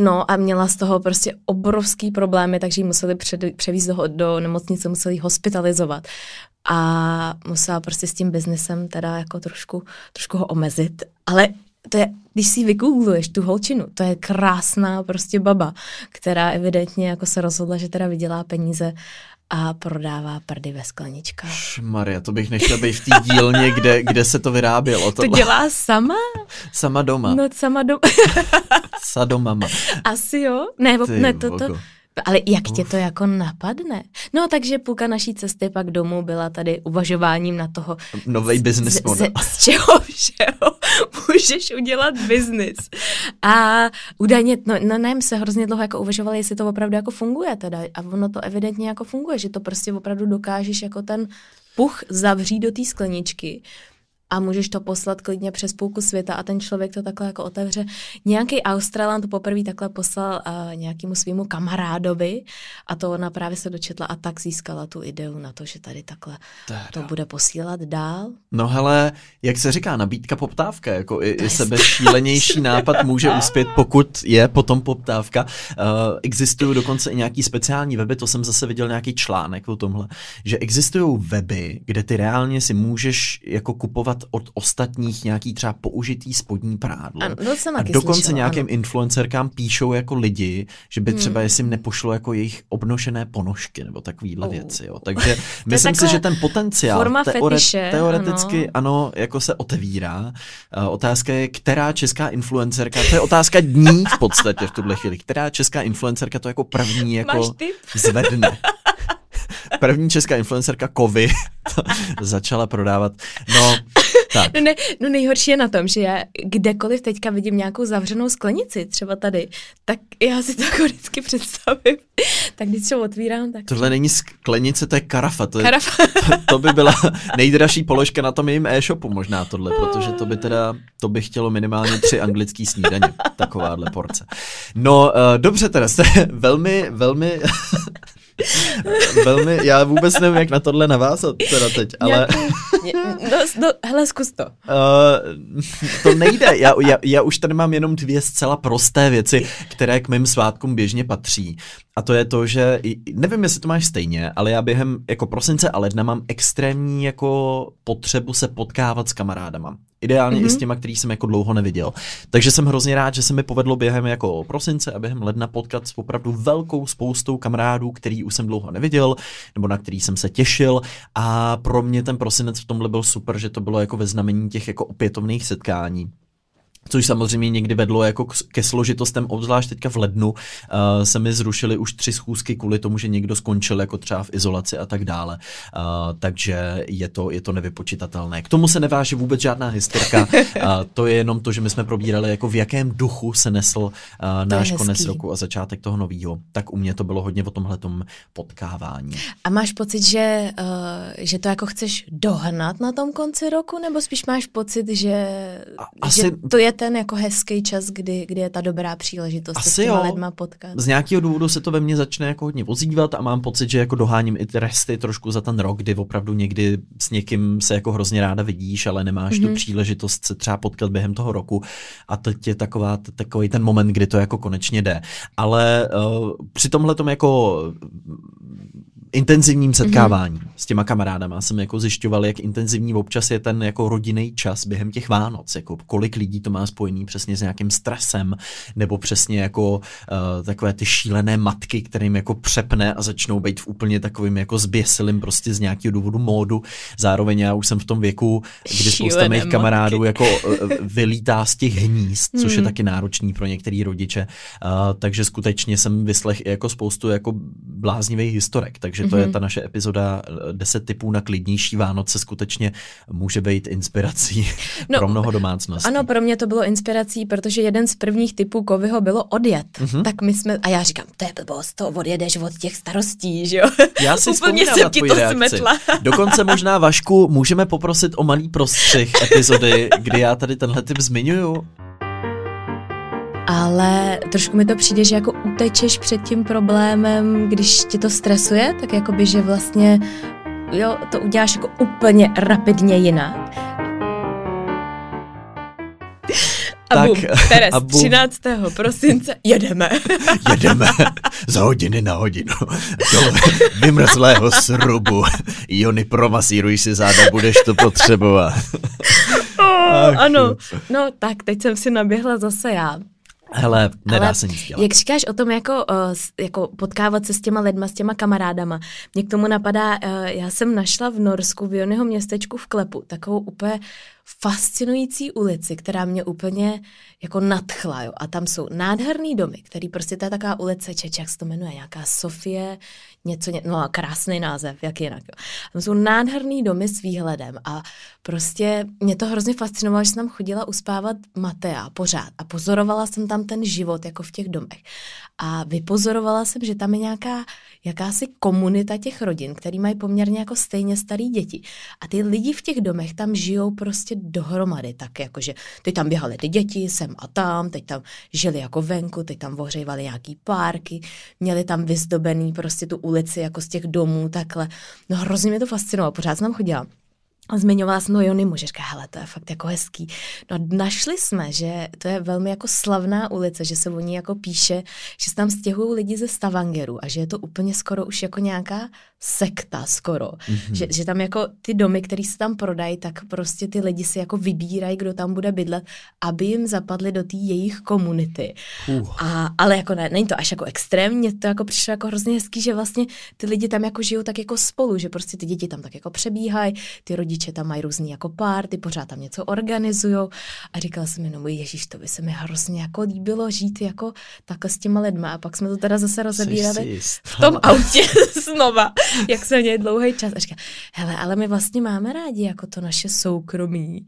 No a měla z toho prostě obrovský problémy, takže ji museli před, převízt do, do nemocnice, museli ji hospitalizovat. A musela prostě s tím biznesem teda jako trošku, trošku ho omezit. Ale to je, když si vygoogluješ tu holčinu, to je krásná prostě baba, která evidentně jako se rozhodla, že teda vydělá peníze a prodává prdy ve skleničkách. Maria, to bych nechtěl být v té dílně, kde, kde se to vyrábělo. Tohle. To dělá sama? Sama doma. No, sama doma. Sadomama. Asi jo. Ne, Ty ne to, to, ale jak Uf. tě to jako napadne? No, takže půlka naší cesty pak domů byla tady uvažováním na toho... Nový business model. Z, z, z čeho všeho můžeš udělat biznis. A údajně, no, no ne, se hrozně dlouho jako uvažovali, jestli to opravdu jako funguje teda. A ono to evidentně jako funguje, že to prostě opravdu dokážeš jako ten puch zavřít do té skleničky a můžeš to poslat klidně přes půlku světa a ten člověk to takhle jako otevře. Nějaký Australan to poprvé takhle poslal uh, nějakému svýmu kamarádovi a to ona právě se dočetla a tak získala tu ideu na to, že tady takhle Teda. to bude posílat dál. No hele, jak se říká, nabídka poptávka, jako i, i sebe šílenější nápad může uspět, pokud je potom poptávka. Uh, existují dokonce i nějaký speciální weby, to jsem zase viděl nějaký článek o tomhle, že existují weby, kde ty reálně si můžeš jako kupovat od ostatních nějaký třeba použitý spodní prádlo. Ano, to jsem a dokonce slyšela, nějakým ano. influencerkám píšou jako lidi, že by třeba hmm. jestli jim nepošlo jako jejich obnošené ponožky nebo takovýhle oh. věci. Jo. Takže myslím si, že ten potenciál teore- fetiše, teoreticky ano. ano, jako se otevírá. Uh, otázka je, která česká influencerka, to je otázka dní v podstatě v tuhle chvíli, která česká influencerka to jako první jako zvedne. první česká influencerka Kovy začala prodávat. No, tak. No, ne, no nejhorší je na tom, že já kdekoliv teďka vidím nějakou zavřenou sklenici, třeba tady, tak já si to jako vždycky představím. tak když to otvírám, tak... Tohle není sklenice, to je karafa. To, je, Karafa. to, to by byla nejdražší položka na tom jejím e-shopu možná tohle, protože to by teda, to by chtělo minimálně tři anglický snídaně, takováhle porce. No, uh, dobře teda, jste velmi, velmi Velmi, já vůbec nevím, jak na tohle navázat teda teď, ale... no, no, hele, zkus to. Uh, to nejde, já, já, já už tady mám jenom dvě zcela prosté věci, které k mým svátkům běžně patří. A to je to, že nevím, jestli to máš stejně, ale já během jako prosince a ledna mám extrémní jako potřebu se potkávat s kamarádama. Ideálně mm-hmm. i s mhm. těma, který jsem jako dlouho neviděl. Takže jsem hrozně rád, že se mi povedlo během jako prosince a během ledna potkat s opravdu velkou spoustou kamarádů, který už jsem dlouho neviděl, nebo na který jsem se těšil. A pro mě ten prosinec v tomhle byl super, že to bylo jako ve znamení těch jako opětovných setkání. Což samozřejmě někdy vedlo jako ke složitostem, obzvlášť teďka v lednu uh, se mi zrušily už tři schůzky kvůli tomu, že někdo skončil jako třeba v izolaci a tak dále. Uh, takže je to, je to nevypočitatelné. K tomu se neváže vůbec žádná historka. Uh, to je jenom to, že my jsme probírali, jako v jakém duchu se nesl uh, náš konec roku a začátek toho nového. Tak u mě to bylo hodně o tomhletom potkávání. A máš pocit, že, uh, že to jako chceš dohnat na tom konci roku, nebo spíš máš pocit, že, Asi... že to je ten jako hezký čas, kdy, kdy je ta dobrá příležitost Asi se s těma jo. lidma potkat. Z nějakého důvodu se to ve mně začne jako hodně ozývat a mám pocit, že jako doháním i ty resty trošku za ten rok, kdy opravdu někdy s někým se jako hrozně ráda vidíš, ale nemáš mm-hmm. tu mhm. příležitost se třeba potkat během toho roku a teď je taková, takový ten moment, kdy to jako konečně jde. Ale uh, při tomhle tom jako intenzivním setkávání mm-hmm. s těma kamarádama jsem jako zjišťoval, jak intenzivní občas je ten jako rodinný čas během těch Vánoc, jako kolik lidí to má spojený přesně s nějakým stresem, nebo přesně jako uh, takové ty šílené matky, kterým jako přepne a začnou být v úplně takovým jako zběsilým prostě z nějakého důvodu módu. Zároveň já už jsem v tom věku, kdy spousta mých kamarádů jako uh, vylítá z těch hnízd, což mm. je taky náročný pro některý rodiče, uh, takže skutečně jsem vyslech i jako spoustu jako bláznivých historek, takže to mm-hmm. je mhm. ta naše epizoda 10 eh, typů na klidnější Vánoce skutečně může být inspirací no, pro mnoho domácností. Ano, pro mě to bylo inspirací, protože jeden z prvních typů Kovyho bylo odjet. Mm-hmm. Tak my jsme, a já říkám, to je blbost, to odjedeš od těch starostí, že jo? Já si Úplně jsem ti to reakci. smetla. Dokonce možná, Vašku, můžeme poprosit o malý prostřih epizody, kdy já tady tenhle typ zmiňuju ale trošku mi to přijde, že jako utečeš před tím problémem, když ti to stresuje, tak jako by, že vlastně jo, to uděláš jako úplně rapidně jinak. A tak, bum, Teres, a bum. 13. prosince jedeme. jedeme za hodiny na hodinu do vymrzlého srubu. Jony, promasíruj si záda, budeš to potřebovat. Oh, ano, no tak teď jsem si naběhla zase já. Hele, nedá Ale se nic dělat. Jak říkáš o tom, jako, uh, jako potkávat se s těma lidma, s těma kamarádama, mě k tomu napadá, uh, já jsem našla v Norsku, v Jonyho městečku v Klepu, takovou úplně fascinující ulici, která mě úplně jako nadchla. Jo. A tam jsou nádherný domy, který prostě to je taková ulice, Čeč, jak se to jmenuje, nějaká Sofie, něco, no krásný název, jak jinak. Tam jsou nádherný domy s výhledem a prostě mě to hrozně fascinovalo, že jsem tam chodila uspávat Matea pořád a pozorovala jsem tam ten život jako v těch domech. A vypozorovala jsem, že tam je nějaká jakási komunita těch rodin, který mají poměrně jako stejně starý děti. A ty lidi v těch domech tam žijou prostě dohromady, tak jakože teď tam běhaly ty děti sem a tam, teď tam žili jako venku, teď tam ohřívali nějaký párky, měli tam vyzdobený prostě tu ulici jako z těch domů takhle. No hrozně mě to fascinovalo, pořád jsem tam chodila. A zmiňovala jsem Jony že říká, hele, to je fakt jako hezký. No našli jsme, že to je velmi jako slavná ulice, že se o ní jako píše, že se tam stěhují lidi ze Stavangeru a že je to úplně skoro už jako nějaká sekta skoro. Mm-hmm. Že, že tam jako ty domy, které se tam prodají, tak prostě ty lidi si jako vybírají, kdo tam bude bydlet, aby jim zapadly do té jejich komunity. Uh. A, ale jako ne, není to až jako extrémně, to jako přišlo jako hrozně hezký, že vlastně ty lidi tam jako žijou tak jako spolu, že prostě ty děti tam tak jako přebíhají, ty rodiče tam mají různý jako párty, pořád tam něco organizují a říkala jsem jenom, ježíš, to by se mi hrozně jako líbilo žít jako takhle s těma lidma a pak jsme to teda zase rozebírali v tom autě znova jak jsme měli dlouhý čas. A říká, hele, ale my vlastně máme rádi jako to naše soukromí.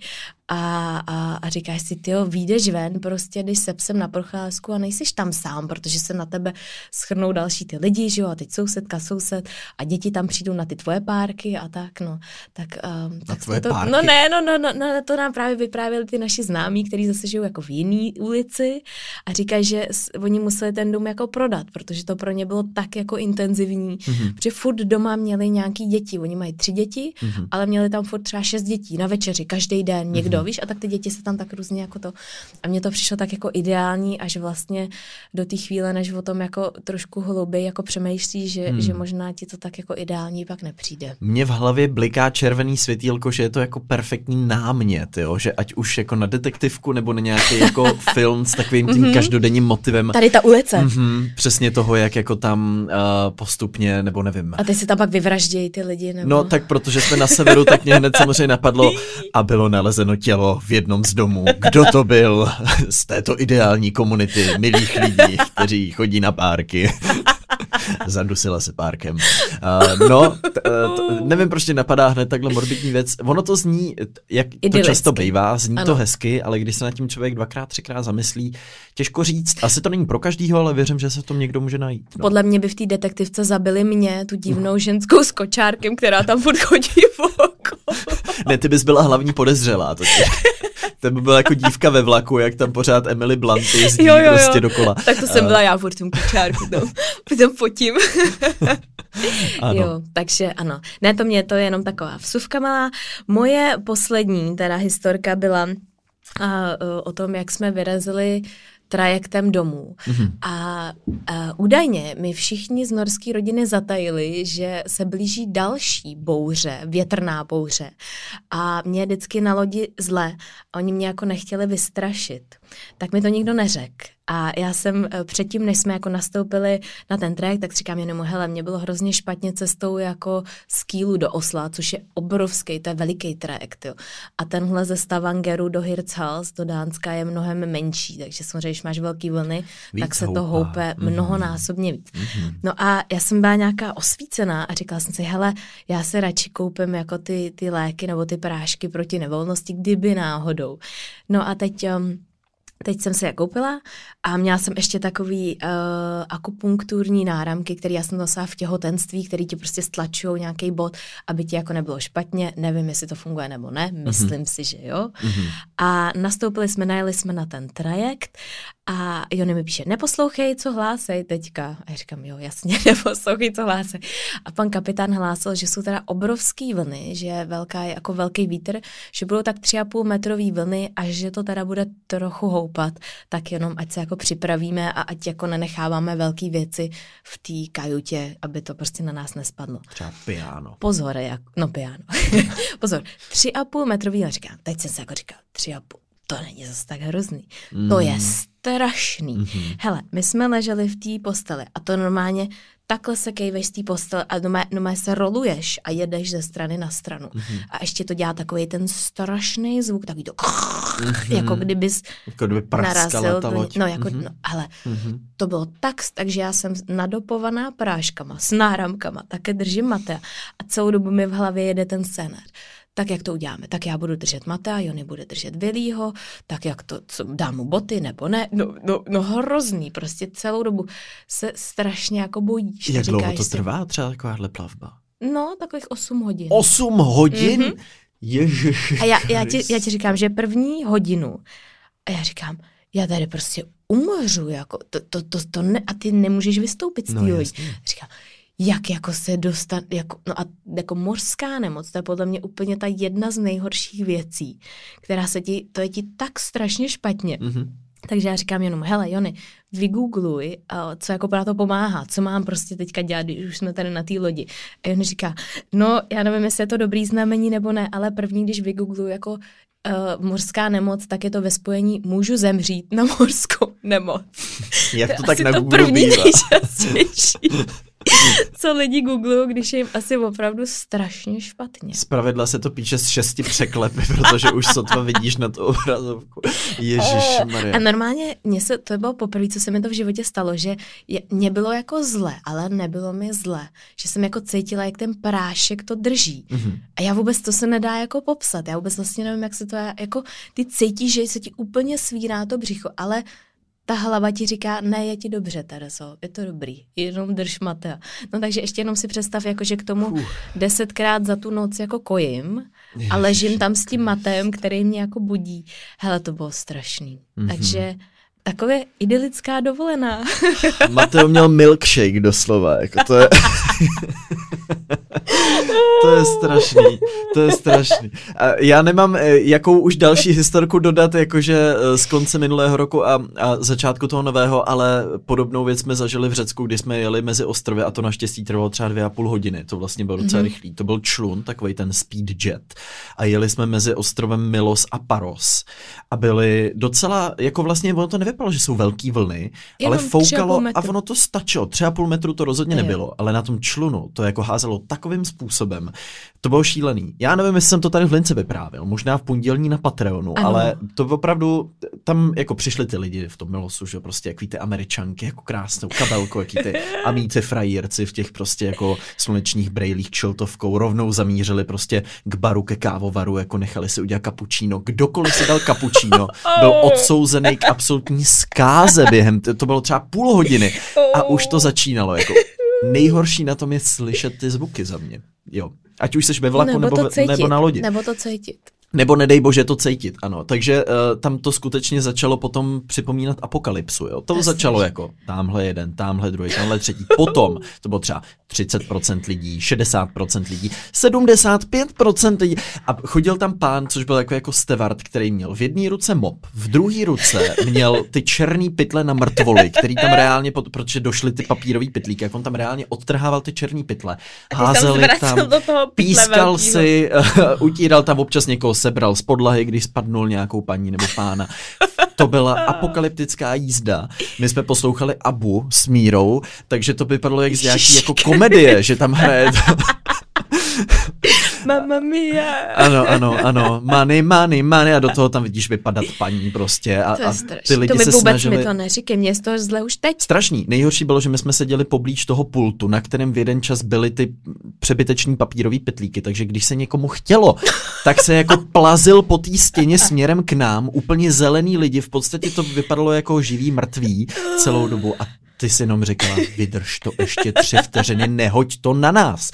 A, a, a říkáš si, ty výjdeš ven, prostě když se psem na procházku a nejsiš tam sám, protože se na tebe schrnou další ty lidi, že jo, a teď sousedka, soused a děti tam přijdou na ty tvoje párky a tak, no. Tak, um, na tak tvoje to, párky? No ne, no, no, no, no, to nám právě vyprávěli ty naši známí, kteří zase žijou jako v jiný ulici a říkají, že oni museli ten dům jako prodat, protože to pro ně bylo tak jako intenzivní, mm-hmm. protože furt doma měli nějaký děti, oni mají tři děti, mm-hmm. ale měli tam furt třeba šest dětí na večeři, každý den někdo, mm-hmm. Víš, a tak ty děti se tam tak různě jako to. A mně to přišlo tak jako ideální, až vlastně do té chvíle, než o tom jako trošku hlouběji jako přemýšlíš, že, mm. že možná ti to tak jako ideální pak nepřijde. Mně v hlavě bliká červený světýlko, že je to jako perfektní námět, jo? že ať už jako na detektivku nebo na nějaký jako film s takovým tím mm-hmm. každodenním motivem. Tady ta ulice. Mm-hmm, přesně toho, jak jako tam uh, postupně, nebo nevím. A ty si tam pak vyvraždějí ty lidi, nebo? No tak protože jsme na severu, tak mě hned samozřejmě napadlo a bylo nalezeno tělo v jednom z domů. Kdo to byl z této ideální komunity milých lidí, kteří chodí na párky? Zadusila se párkem. Uh, no, t, t, nevím, proč napadá hned takhle morbidní věc. Ono to zní, jak to Idylicky. často bývá, zní Ano. to hezky, ale když se nad tím člověk dvakrát, třikrát zamyslí, těžko říct. Asi to není pro každýho, ale věřím, že se v tom někdo může najít. No. Podle mě by v té detektivce zabili mě, tu divnou ženskou s kočárkem, která tam furt chodí okolo. Ne, ty bys byla hlavní podezřelá. totiž. To by byla jako dívka ve vlaku, jak tam pořád Emily Blunt jezdí Jo, jo, jo. prostě dokola. Tak to jsem byla já v tom kočárku, tam, tam fotím. Ano. Jo, takže ano. Ne, to mě to je jenom taková vsuvka malá. Moje poslední teda historka byla a, o tom, jak jsme vyrazili trajektem domů. Mm-hmm. A, a údajně mi všichni z norské rodiny zatajili, že se blíží další bouře, větrná bouře. A mě vždycky na lodi zle. Oni mě jako nechtěli vystrašit. Tak mi to nikdo neřekl. A já jsem eh, předtím, než jsme jako nastoupili na ten trajekt, tak říkám jenom, hele, mě bylo hrozně špatně cestou jako z Kýlu do Osla, což je obrovský, to je veliký trajekt. Jo. A tenhle ze Stavangeru do Hirtshals, do Dánska, je mnohem menší, takže samozřejmě, když máš velký vlny, Víc tak se to houpá. houpe Mhm. mnohonásobně víc. Mhm. No a já jsem byla nějaká osvícená a říkala jsem si, hele, já se radši koupím jako ty, ty léky nebo ty prášky proti nevolnosti, kdyby náhodou. No a teď... Um, Teď jsem si je koupila a měla jsem ještě takový uh, akupunkturní náramky, které já jsem nosila v těhotenství, který ti prostě stlačují nějaký bod, aby ti jako nebylo špatně. Nevím, jestli to funguje nebo ne, myslím mm-hmm. si, že jo. Mhm. A nastoupili jsme, najeli jsme na ten trajekt a Jony mi píše, neposlouchej, co hlásej teďka. A já říkám, jo, jasně, neposlouchej, co hlásej. A pan kapitán hlásil, že jsou teda obrovský vlny, že je velká, jako velký vítr, že budou tak tři a půl metrový vlny a že to teda bude trochu houpat, tak jenom ať se jako připravíme a ať jako nenecháváme velké věci v té kajutě, aby to prostě na nás nespadlo. Třeba piano. Pozor, jak, no piano. Pozor, tři a půl metrový, já říkám, teď jsem se jako říkal, tři a půl, to není zase tak hrozný. Mm. To je strašný. Mm-hmm. Hele, my jsme leželi v té posteli a to normálně takhle se kejveš z té postele a normálně, normálně se roluješ a jedeš ze strany na stranu. Mm-hmm. A ještě to dělá takový ten strašný zvuk, takový to mm-hmm. jako kdybys Jako kdyby praskala narazil ta loď. no, jako, Mhm. no, ale Mhm. to bylo tak, takže já jsem nadopovaná práškama, s náramkama, také držím Matea a celou dobu mi v hlavě jede ten scénář. Tak jak to uděláme? Tak já budu držet Matea, Jony bude držet Vilího, tak jak to, co, dám mu boty nebo ne? No, no, no hrozný, prostě celou dobu se strašně jako bojíš. Jak dlouho to si, trvá třeba takováhle plavba? No, takových 8 hodin. 8 hodin? Mhm. Mm-hmm. Ježiš. A já, já, ti, já ti říkám, že první hodinu, a já říkám, já tady prostě umřu, jako to, to, to, to ne, a ty nemůžeš vystoupit z té No, lodi. jasně. Říkám, jak jako se dostat, jako, no a jako mořská nemoc, to je podle mě úplně ta jedna z nejhorších věcí, která se ti, to je ti tak strašně špatně. Mhm. Takže já říkám jenom, hele Jony, vygoogluj, a co jako na to pomáhá, co mám prostě teďka dělat, když už jsme tady na té lodi. A Jony říká, no já nevím, jestli je to dobrý znamení nebo ne, ale první, když vygoogluji jako uh, mořská nemoc, tak je to ve spojení můžu zemřít na mořskou nemoc. Jak to, je tak na to první nejčastější. co lidi googlují, když je jim asi opravdu strašně špatně. Zpravidla se to píše z šesti překlepy, protože už sotva vidíš na tu obrazovku. Ježíš A normálně, mně se, to bylo poprvé, co se mi to v životě stalo, že je, mě bylo jako zle, ale nebylo mi zle. Že jsem jako cítila, jak ten prášek to drží. Mm-hmm. A já vůbec to se nedá jako popsat. Já vůbec vlastně nevím, jak se to je, jako ty cítíš, že se ti úplně svírá to břicho, ale ta hlava ti říká, ne, je ti dobře, Tereso, je to dobrý, jenom drž Matea. No takže ještě jenom si představ, jako, že k tomu uh. desetkrát za tu noc jako kojím Ježiš. a ležím tam s tím Mateem, který mě jako budí. Hele, to bylo strašný. Mm-hmm. Takže takové idylická dovolená. Mateo měl milkshake doslova, jako to je... to je strašný, to je strašný. A já nemám eh, jakou už další historku dodat, jakože eh, z konce minulého roku a, a začátku toho nového, ale podobnou věc jsme zažili v Řecku, kdy jsme jeli mezi ostrovy a to naštěstí trvalo třeba dvě a půl hodiny. To vlastně bylo docela mm-hmm. rychlý. To byl člun, takový ten speed jet. A jeli jsme mezi ostrovem Milos a Paros. A byli docela, jako vlastně ono to nevypadalo, že jsou velký vlny, Jenom ale foukalo a, ono to stačilo. Třeba půl metru to rozhodně nebylo, ale na tom člunu to jako házelo takovým způsobem. To bylo šílený. Já nevím, jestli jsem to tady v Lince vyprávěl, možná v pondělní na Patreonu, ano. ale to opravdu, tam jako přišli ty lidi v tom Milosu, že prostě jak ty američanky, jako krásnou kabelku, jaký ty amíci frajírci v těch prostě jako slunečních brejlích čiltovkou rovnou zamířili prostě k baru, ke kávovaru, jako nechali si udělat kapučíno. Kdokoliv si dal kapučíno, byl odsouzený k absolutní zkáze během, to bylo třeba půl hodiny a už to začínalo, jako nejhorší na tom je slyšet ty zvuky za mě. Jo. Ať už jsi ve vlaku nebo, nebo, nebo na lodi. Nebo to cítit. Nebo nedej bože to cítit, ano. Takže uh, tam to skutečně začalo potom připomínat apokalypsu, jo. To Jasně. začalo jako tamhle jeden, tamhle druhý, tamhle třetí. Potom to bylo třeba 30% lidí, 60% lidí, 75% lidí. A chodil tam pán, což byl jako, jako stevard, který měl v jedné ruce mop, v druhé ruce měl ty černý pytle na mrtvoly, který tam reálně, protože došly ty papírové pytlíky, jak on tam reálně odtrhával ty černý pytle, házel tam, tam pískal velkýho. si, uh, utíral tam občas někoho sebral z podlahy, když spadnul nějakou paní nebo pána. To byla apokalyptická jízda. My jsme poslouchali Abu s Mírou, takže to vypadalo jak z nějaký jako komedie, že tam hraje Mamma mia. Ano, ano, ano. Money, money, money. A do toho tam vidíš vypadat paní prostě. A, to je a ty lidi to mi se vůbec snažili... mi to neříkej, mě je z toho zle už teď. Strašný. Nejhorší bylo, že my jsme seděli poblíž toho pultu, na kterém v jeden čas byly ty přebyteční papírové petlíky, takže když se někomu chtělo, tak se jako plazil po té stěně směrem k nám, úplně zelený lidi, v podstatě to vypadalo jako živý mrtví celou dobu a ty jsi jenom řekla, vydrž to ještě tři vteřiny, nehoď to na nás.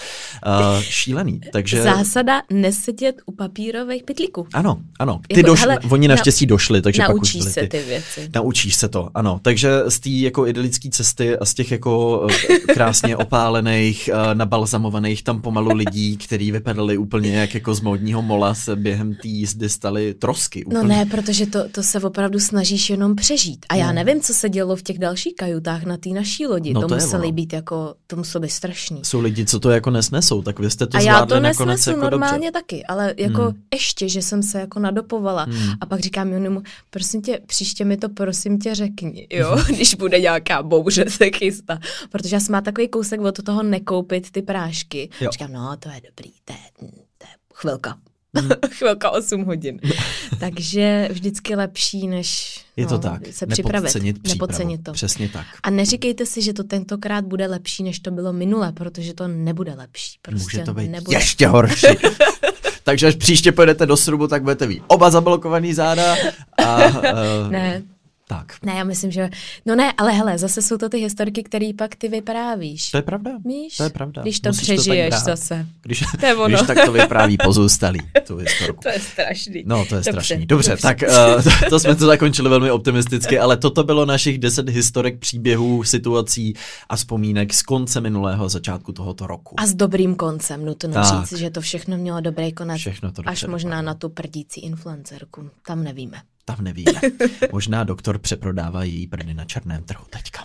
Uh, šílený. Takže... Zásada nesedět u papírových pytlíků. Ano, ano. Ty jako, došli, hele, oni naštěstí na, došli, takže pak už byli se ty. ty věci. Naučíš se to, ano. Takže z té jako idylické cesty a z těch jako eh, krásně opálených, eh, nabalzamovaných tam pomalu lidí, kteří vypadali úplně jak jako z módního mola, se během té jízdy stali trosky. No úplně. No ne, protože to, to se opravdu snažíš jenom přežít. A já no. nevím, co se dělo v těch dalších kajutách na té naší lodi. No to, to museli být jako, to muselo být strašný. Jsou lidi, co to jako nesnesou, tak vy jste to a já to nesnesu jako normálně dobře. taky, ale jako hmm. ještě, že jsem se jako nadopovala hmm. a pak říkám Jonimu, prosím tě, příště mi to prosím tě řekni, jo, když bude nějaká bouře se chystá, protože já jsem má takový kousek od toho nekoupit ty prášky. Jo. Říkám, no to je dobrý, to je, to je chvilka, Hmm. chvilka 8 hodin. Takže vždycky lepší, než je to no, tak. se připravit. Nepodcenit, nepodcenit to. Přesně tak. A neříkejte si, že to tentokrát bude lepší, než to bylo minule, protože to nebude lepší. Prostě Může to být nebude. ještě horší. Takže až příště pojedete do srubu, tak budete mít oba zablokovaný záda. A, uh, ne, tak. Ne, já myslím, že... No ne, ale hele, zase jsou to ty historky, které pak ty vyprávíš. To je pravda. Víš? To je pravda. Když to Musíš přežiješ to zase. Když, to je ono. když tak to vypráví pozůstalý, tu historku. to je strašný. No, to je Dobře. strašný. Dobře, Dobře. tak uh, to, to jsme to zakončili velmi optimisticky, ale toto bylo našich deset historek příběhů, situací a vzpomínek z konce minulého začátku tohoto roku. A s dobrým koncem, nutno tak. říct, že to všechno mělo dobrý konec. Všechno to Až možná dopadlo. na tu prdící influencerku. Tam nevíme. Tam nevíme. Možná doktor přeprodává její prdy na černém trhu teďka.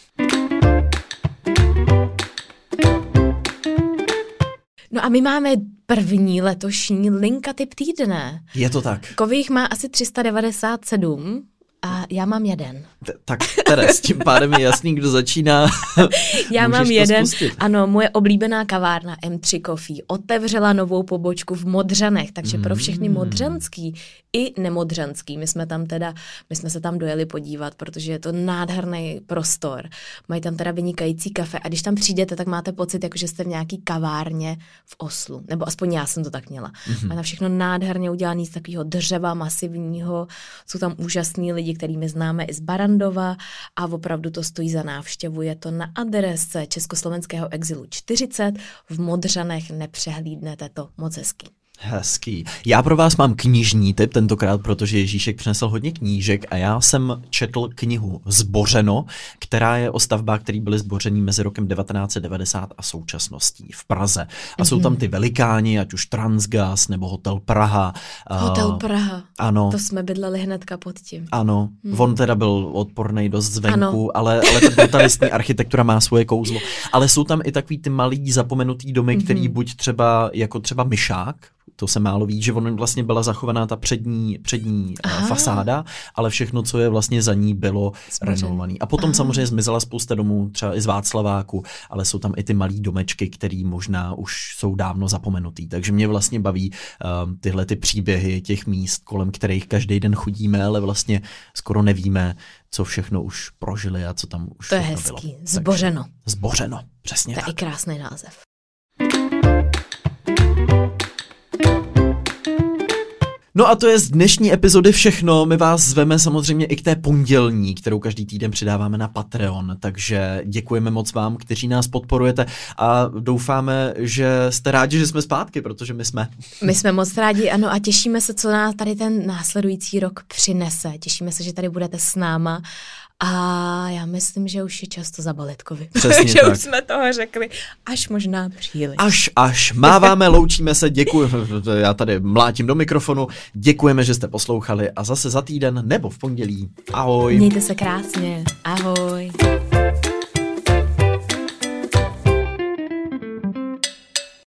No a my máme první letošní linka typ týdne. Je to tak. Kových má asi 397 a já mám jeden. T- tak Teres, tím pádem je jasný, kdo začíná. já mám jeden. spustit. Ano, moje oblíbená kavárna M3 Coffee otevřela novou pobočku v Modřanech, takže pro všechny Mm. modřanský i nemodřanský. My jsme tam teda, my jsme se tam dojeli podívat, protože je to nádherný prostor. Mají tam teda vynikající kafe a když tam přijdete, tak máte pocit, jako že jste v nějaký kavárně v Oslu. Nebo aspoň já jsem to tak měla. Mhm. Mm-hmm. Mají tam všechno nádherně udělané z takového dřeva masivního. Jsou tam úžasní lidi, kterými známe i z Barandova a opravdu to stojí za návštěvu. Je to na adrese Československého exilu 40 v Modřanech. Nepřehlídnete to moc hezký. Hezký. Já pro vás mám knižní tip tentokrát, protože Ježíšek přinesl hodně knížek a já jsem četl knihu Zbořeno, která je o stavbách, které byly zbořený mezi rokem 1990 a současností v Praze. A jsou tam ty velikáni, ať už Transgas nebo Hotel Praha. Hotel Praha. Ano. To jsme bydleli hnedka pod tím. Ano, hmm. on teda byl odporný dost zvenku, Ano. ale, ale ta brutalistní architektura má svoje kouzlo. Ale jsou tam i takový ty malý zapomenutý domy, Mhm. který buď třeba, jako třeba Myšák, to se málo ví, že on vlastně byla zachovaná ta přední, přední eh, Aha. fasáda, ale všechno, co je vlastně za ní, bylo Zbořený. renovovaný. A potom Aha. samozřejmě zmizela spousta domů, třeba i z Václaváku, ale jsou tam i ty malý domečky, které možná už jsou dávno zapomenutý. Takže mě vlastně baví um, tyhle ty příběhy těch míst, kolem kterých každý den chodíme, ale vlastně skoro nevíme, co všechno už prožili a co tam už To je hezký. bylo. Zbořeno. Takže, zbořeno, přesně To je i krásný název. No a to je z dnešní epizody všechno. My vás zveme samozřejmě i k té pondělní, kterou každý týden přidáváme na Patreon. Takže děkujeme moc vám, kteří nás podporujete a doufáme, že jste rádi, že jsme zpátky, protože my jsme. My jsme moc rádi, ano, a těšíme se, co nás tady ten následující rok přinese. Těšíme se, že tady budete s náma a já myslím, že už je často zabalit covid. Přesně že tak. už jsme toho řekli, až možná příliš. Až, až. Máváme, loučíme se, děkuji. Já tady mlátím do mikrofonu. Děkujeme, že jste poslouchali a zase za týden nebo v pondělí. Ahoj. Mějte se krásně. Ahoj.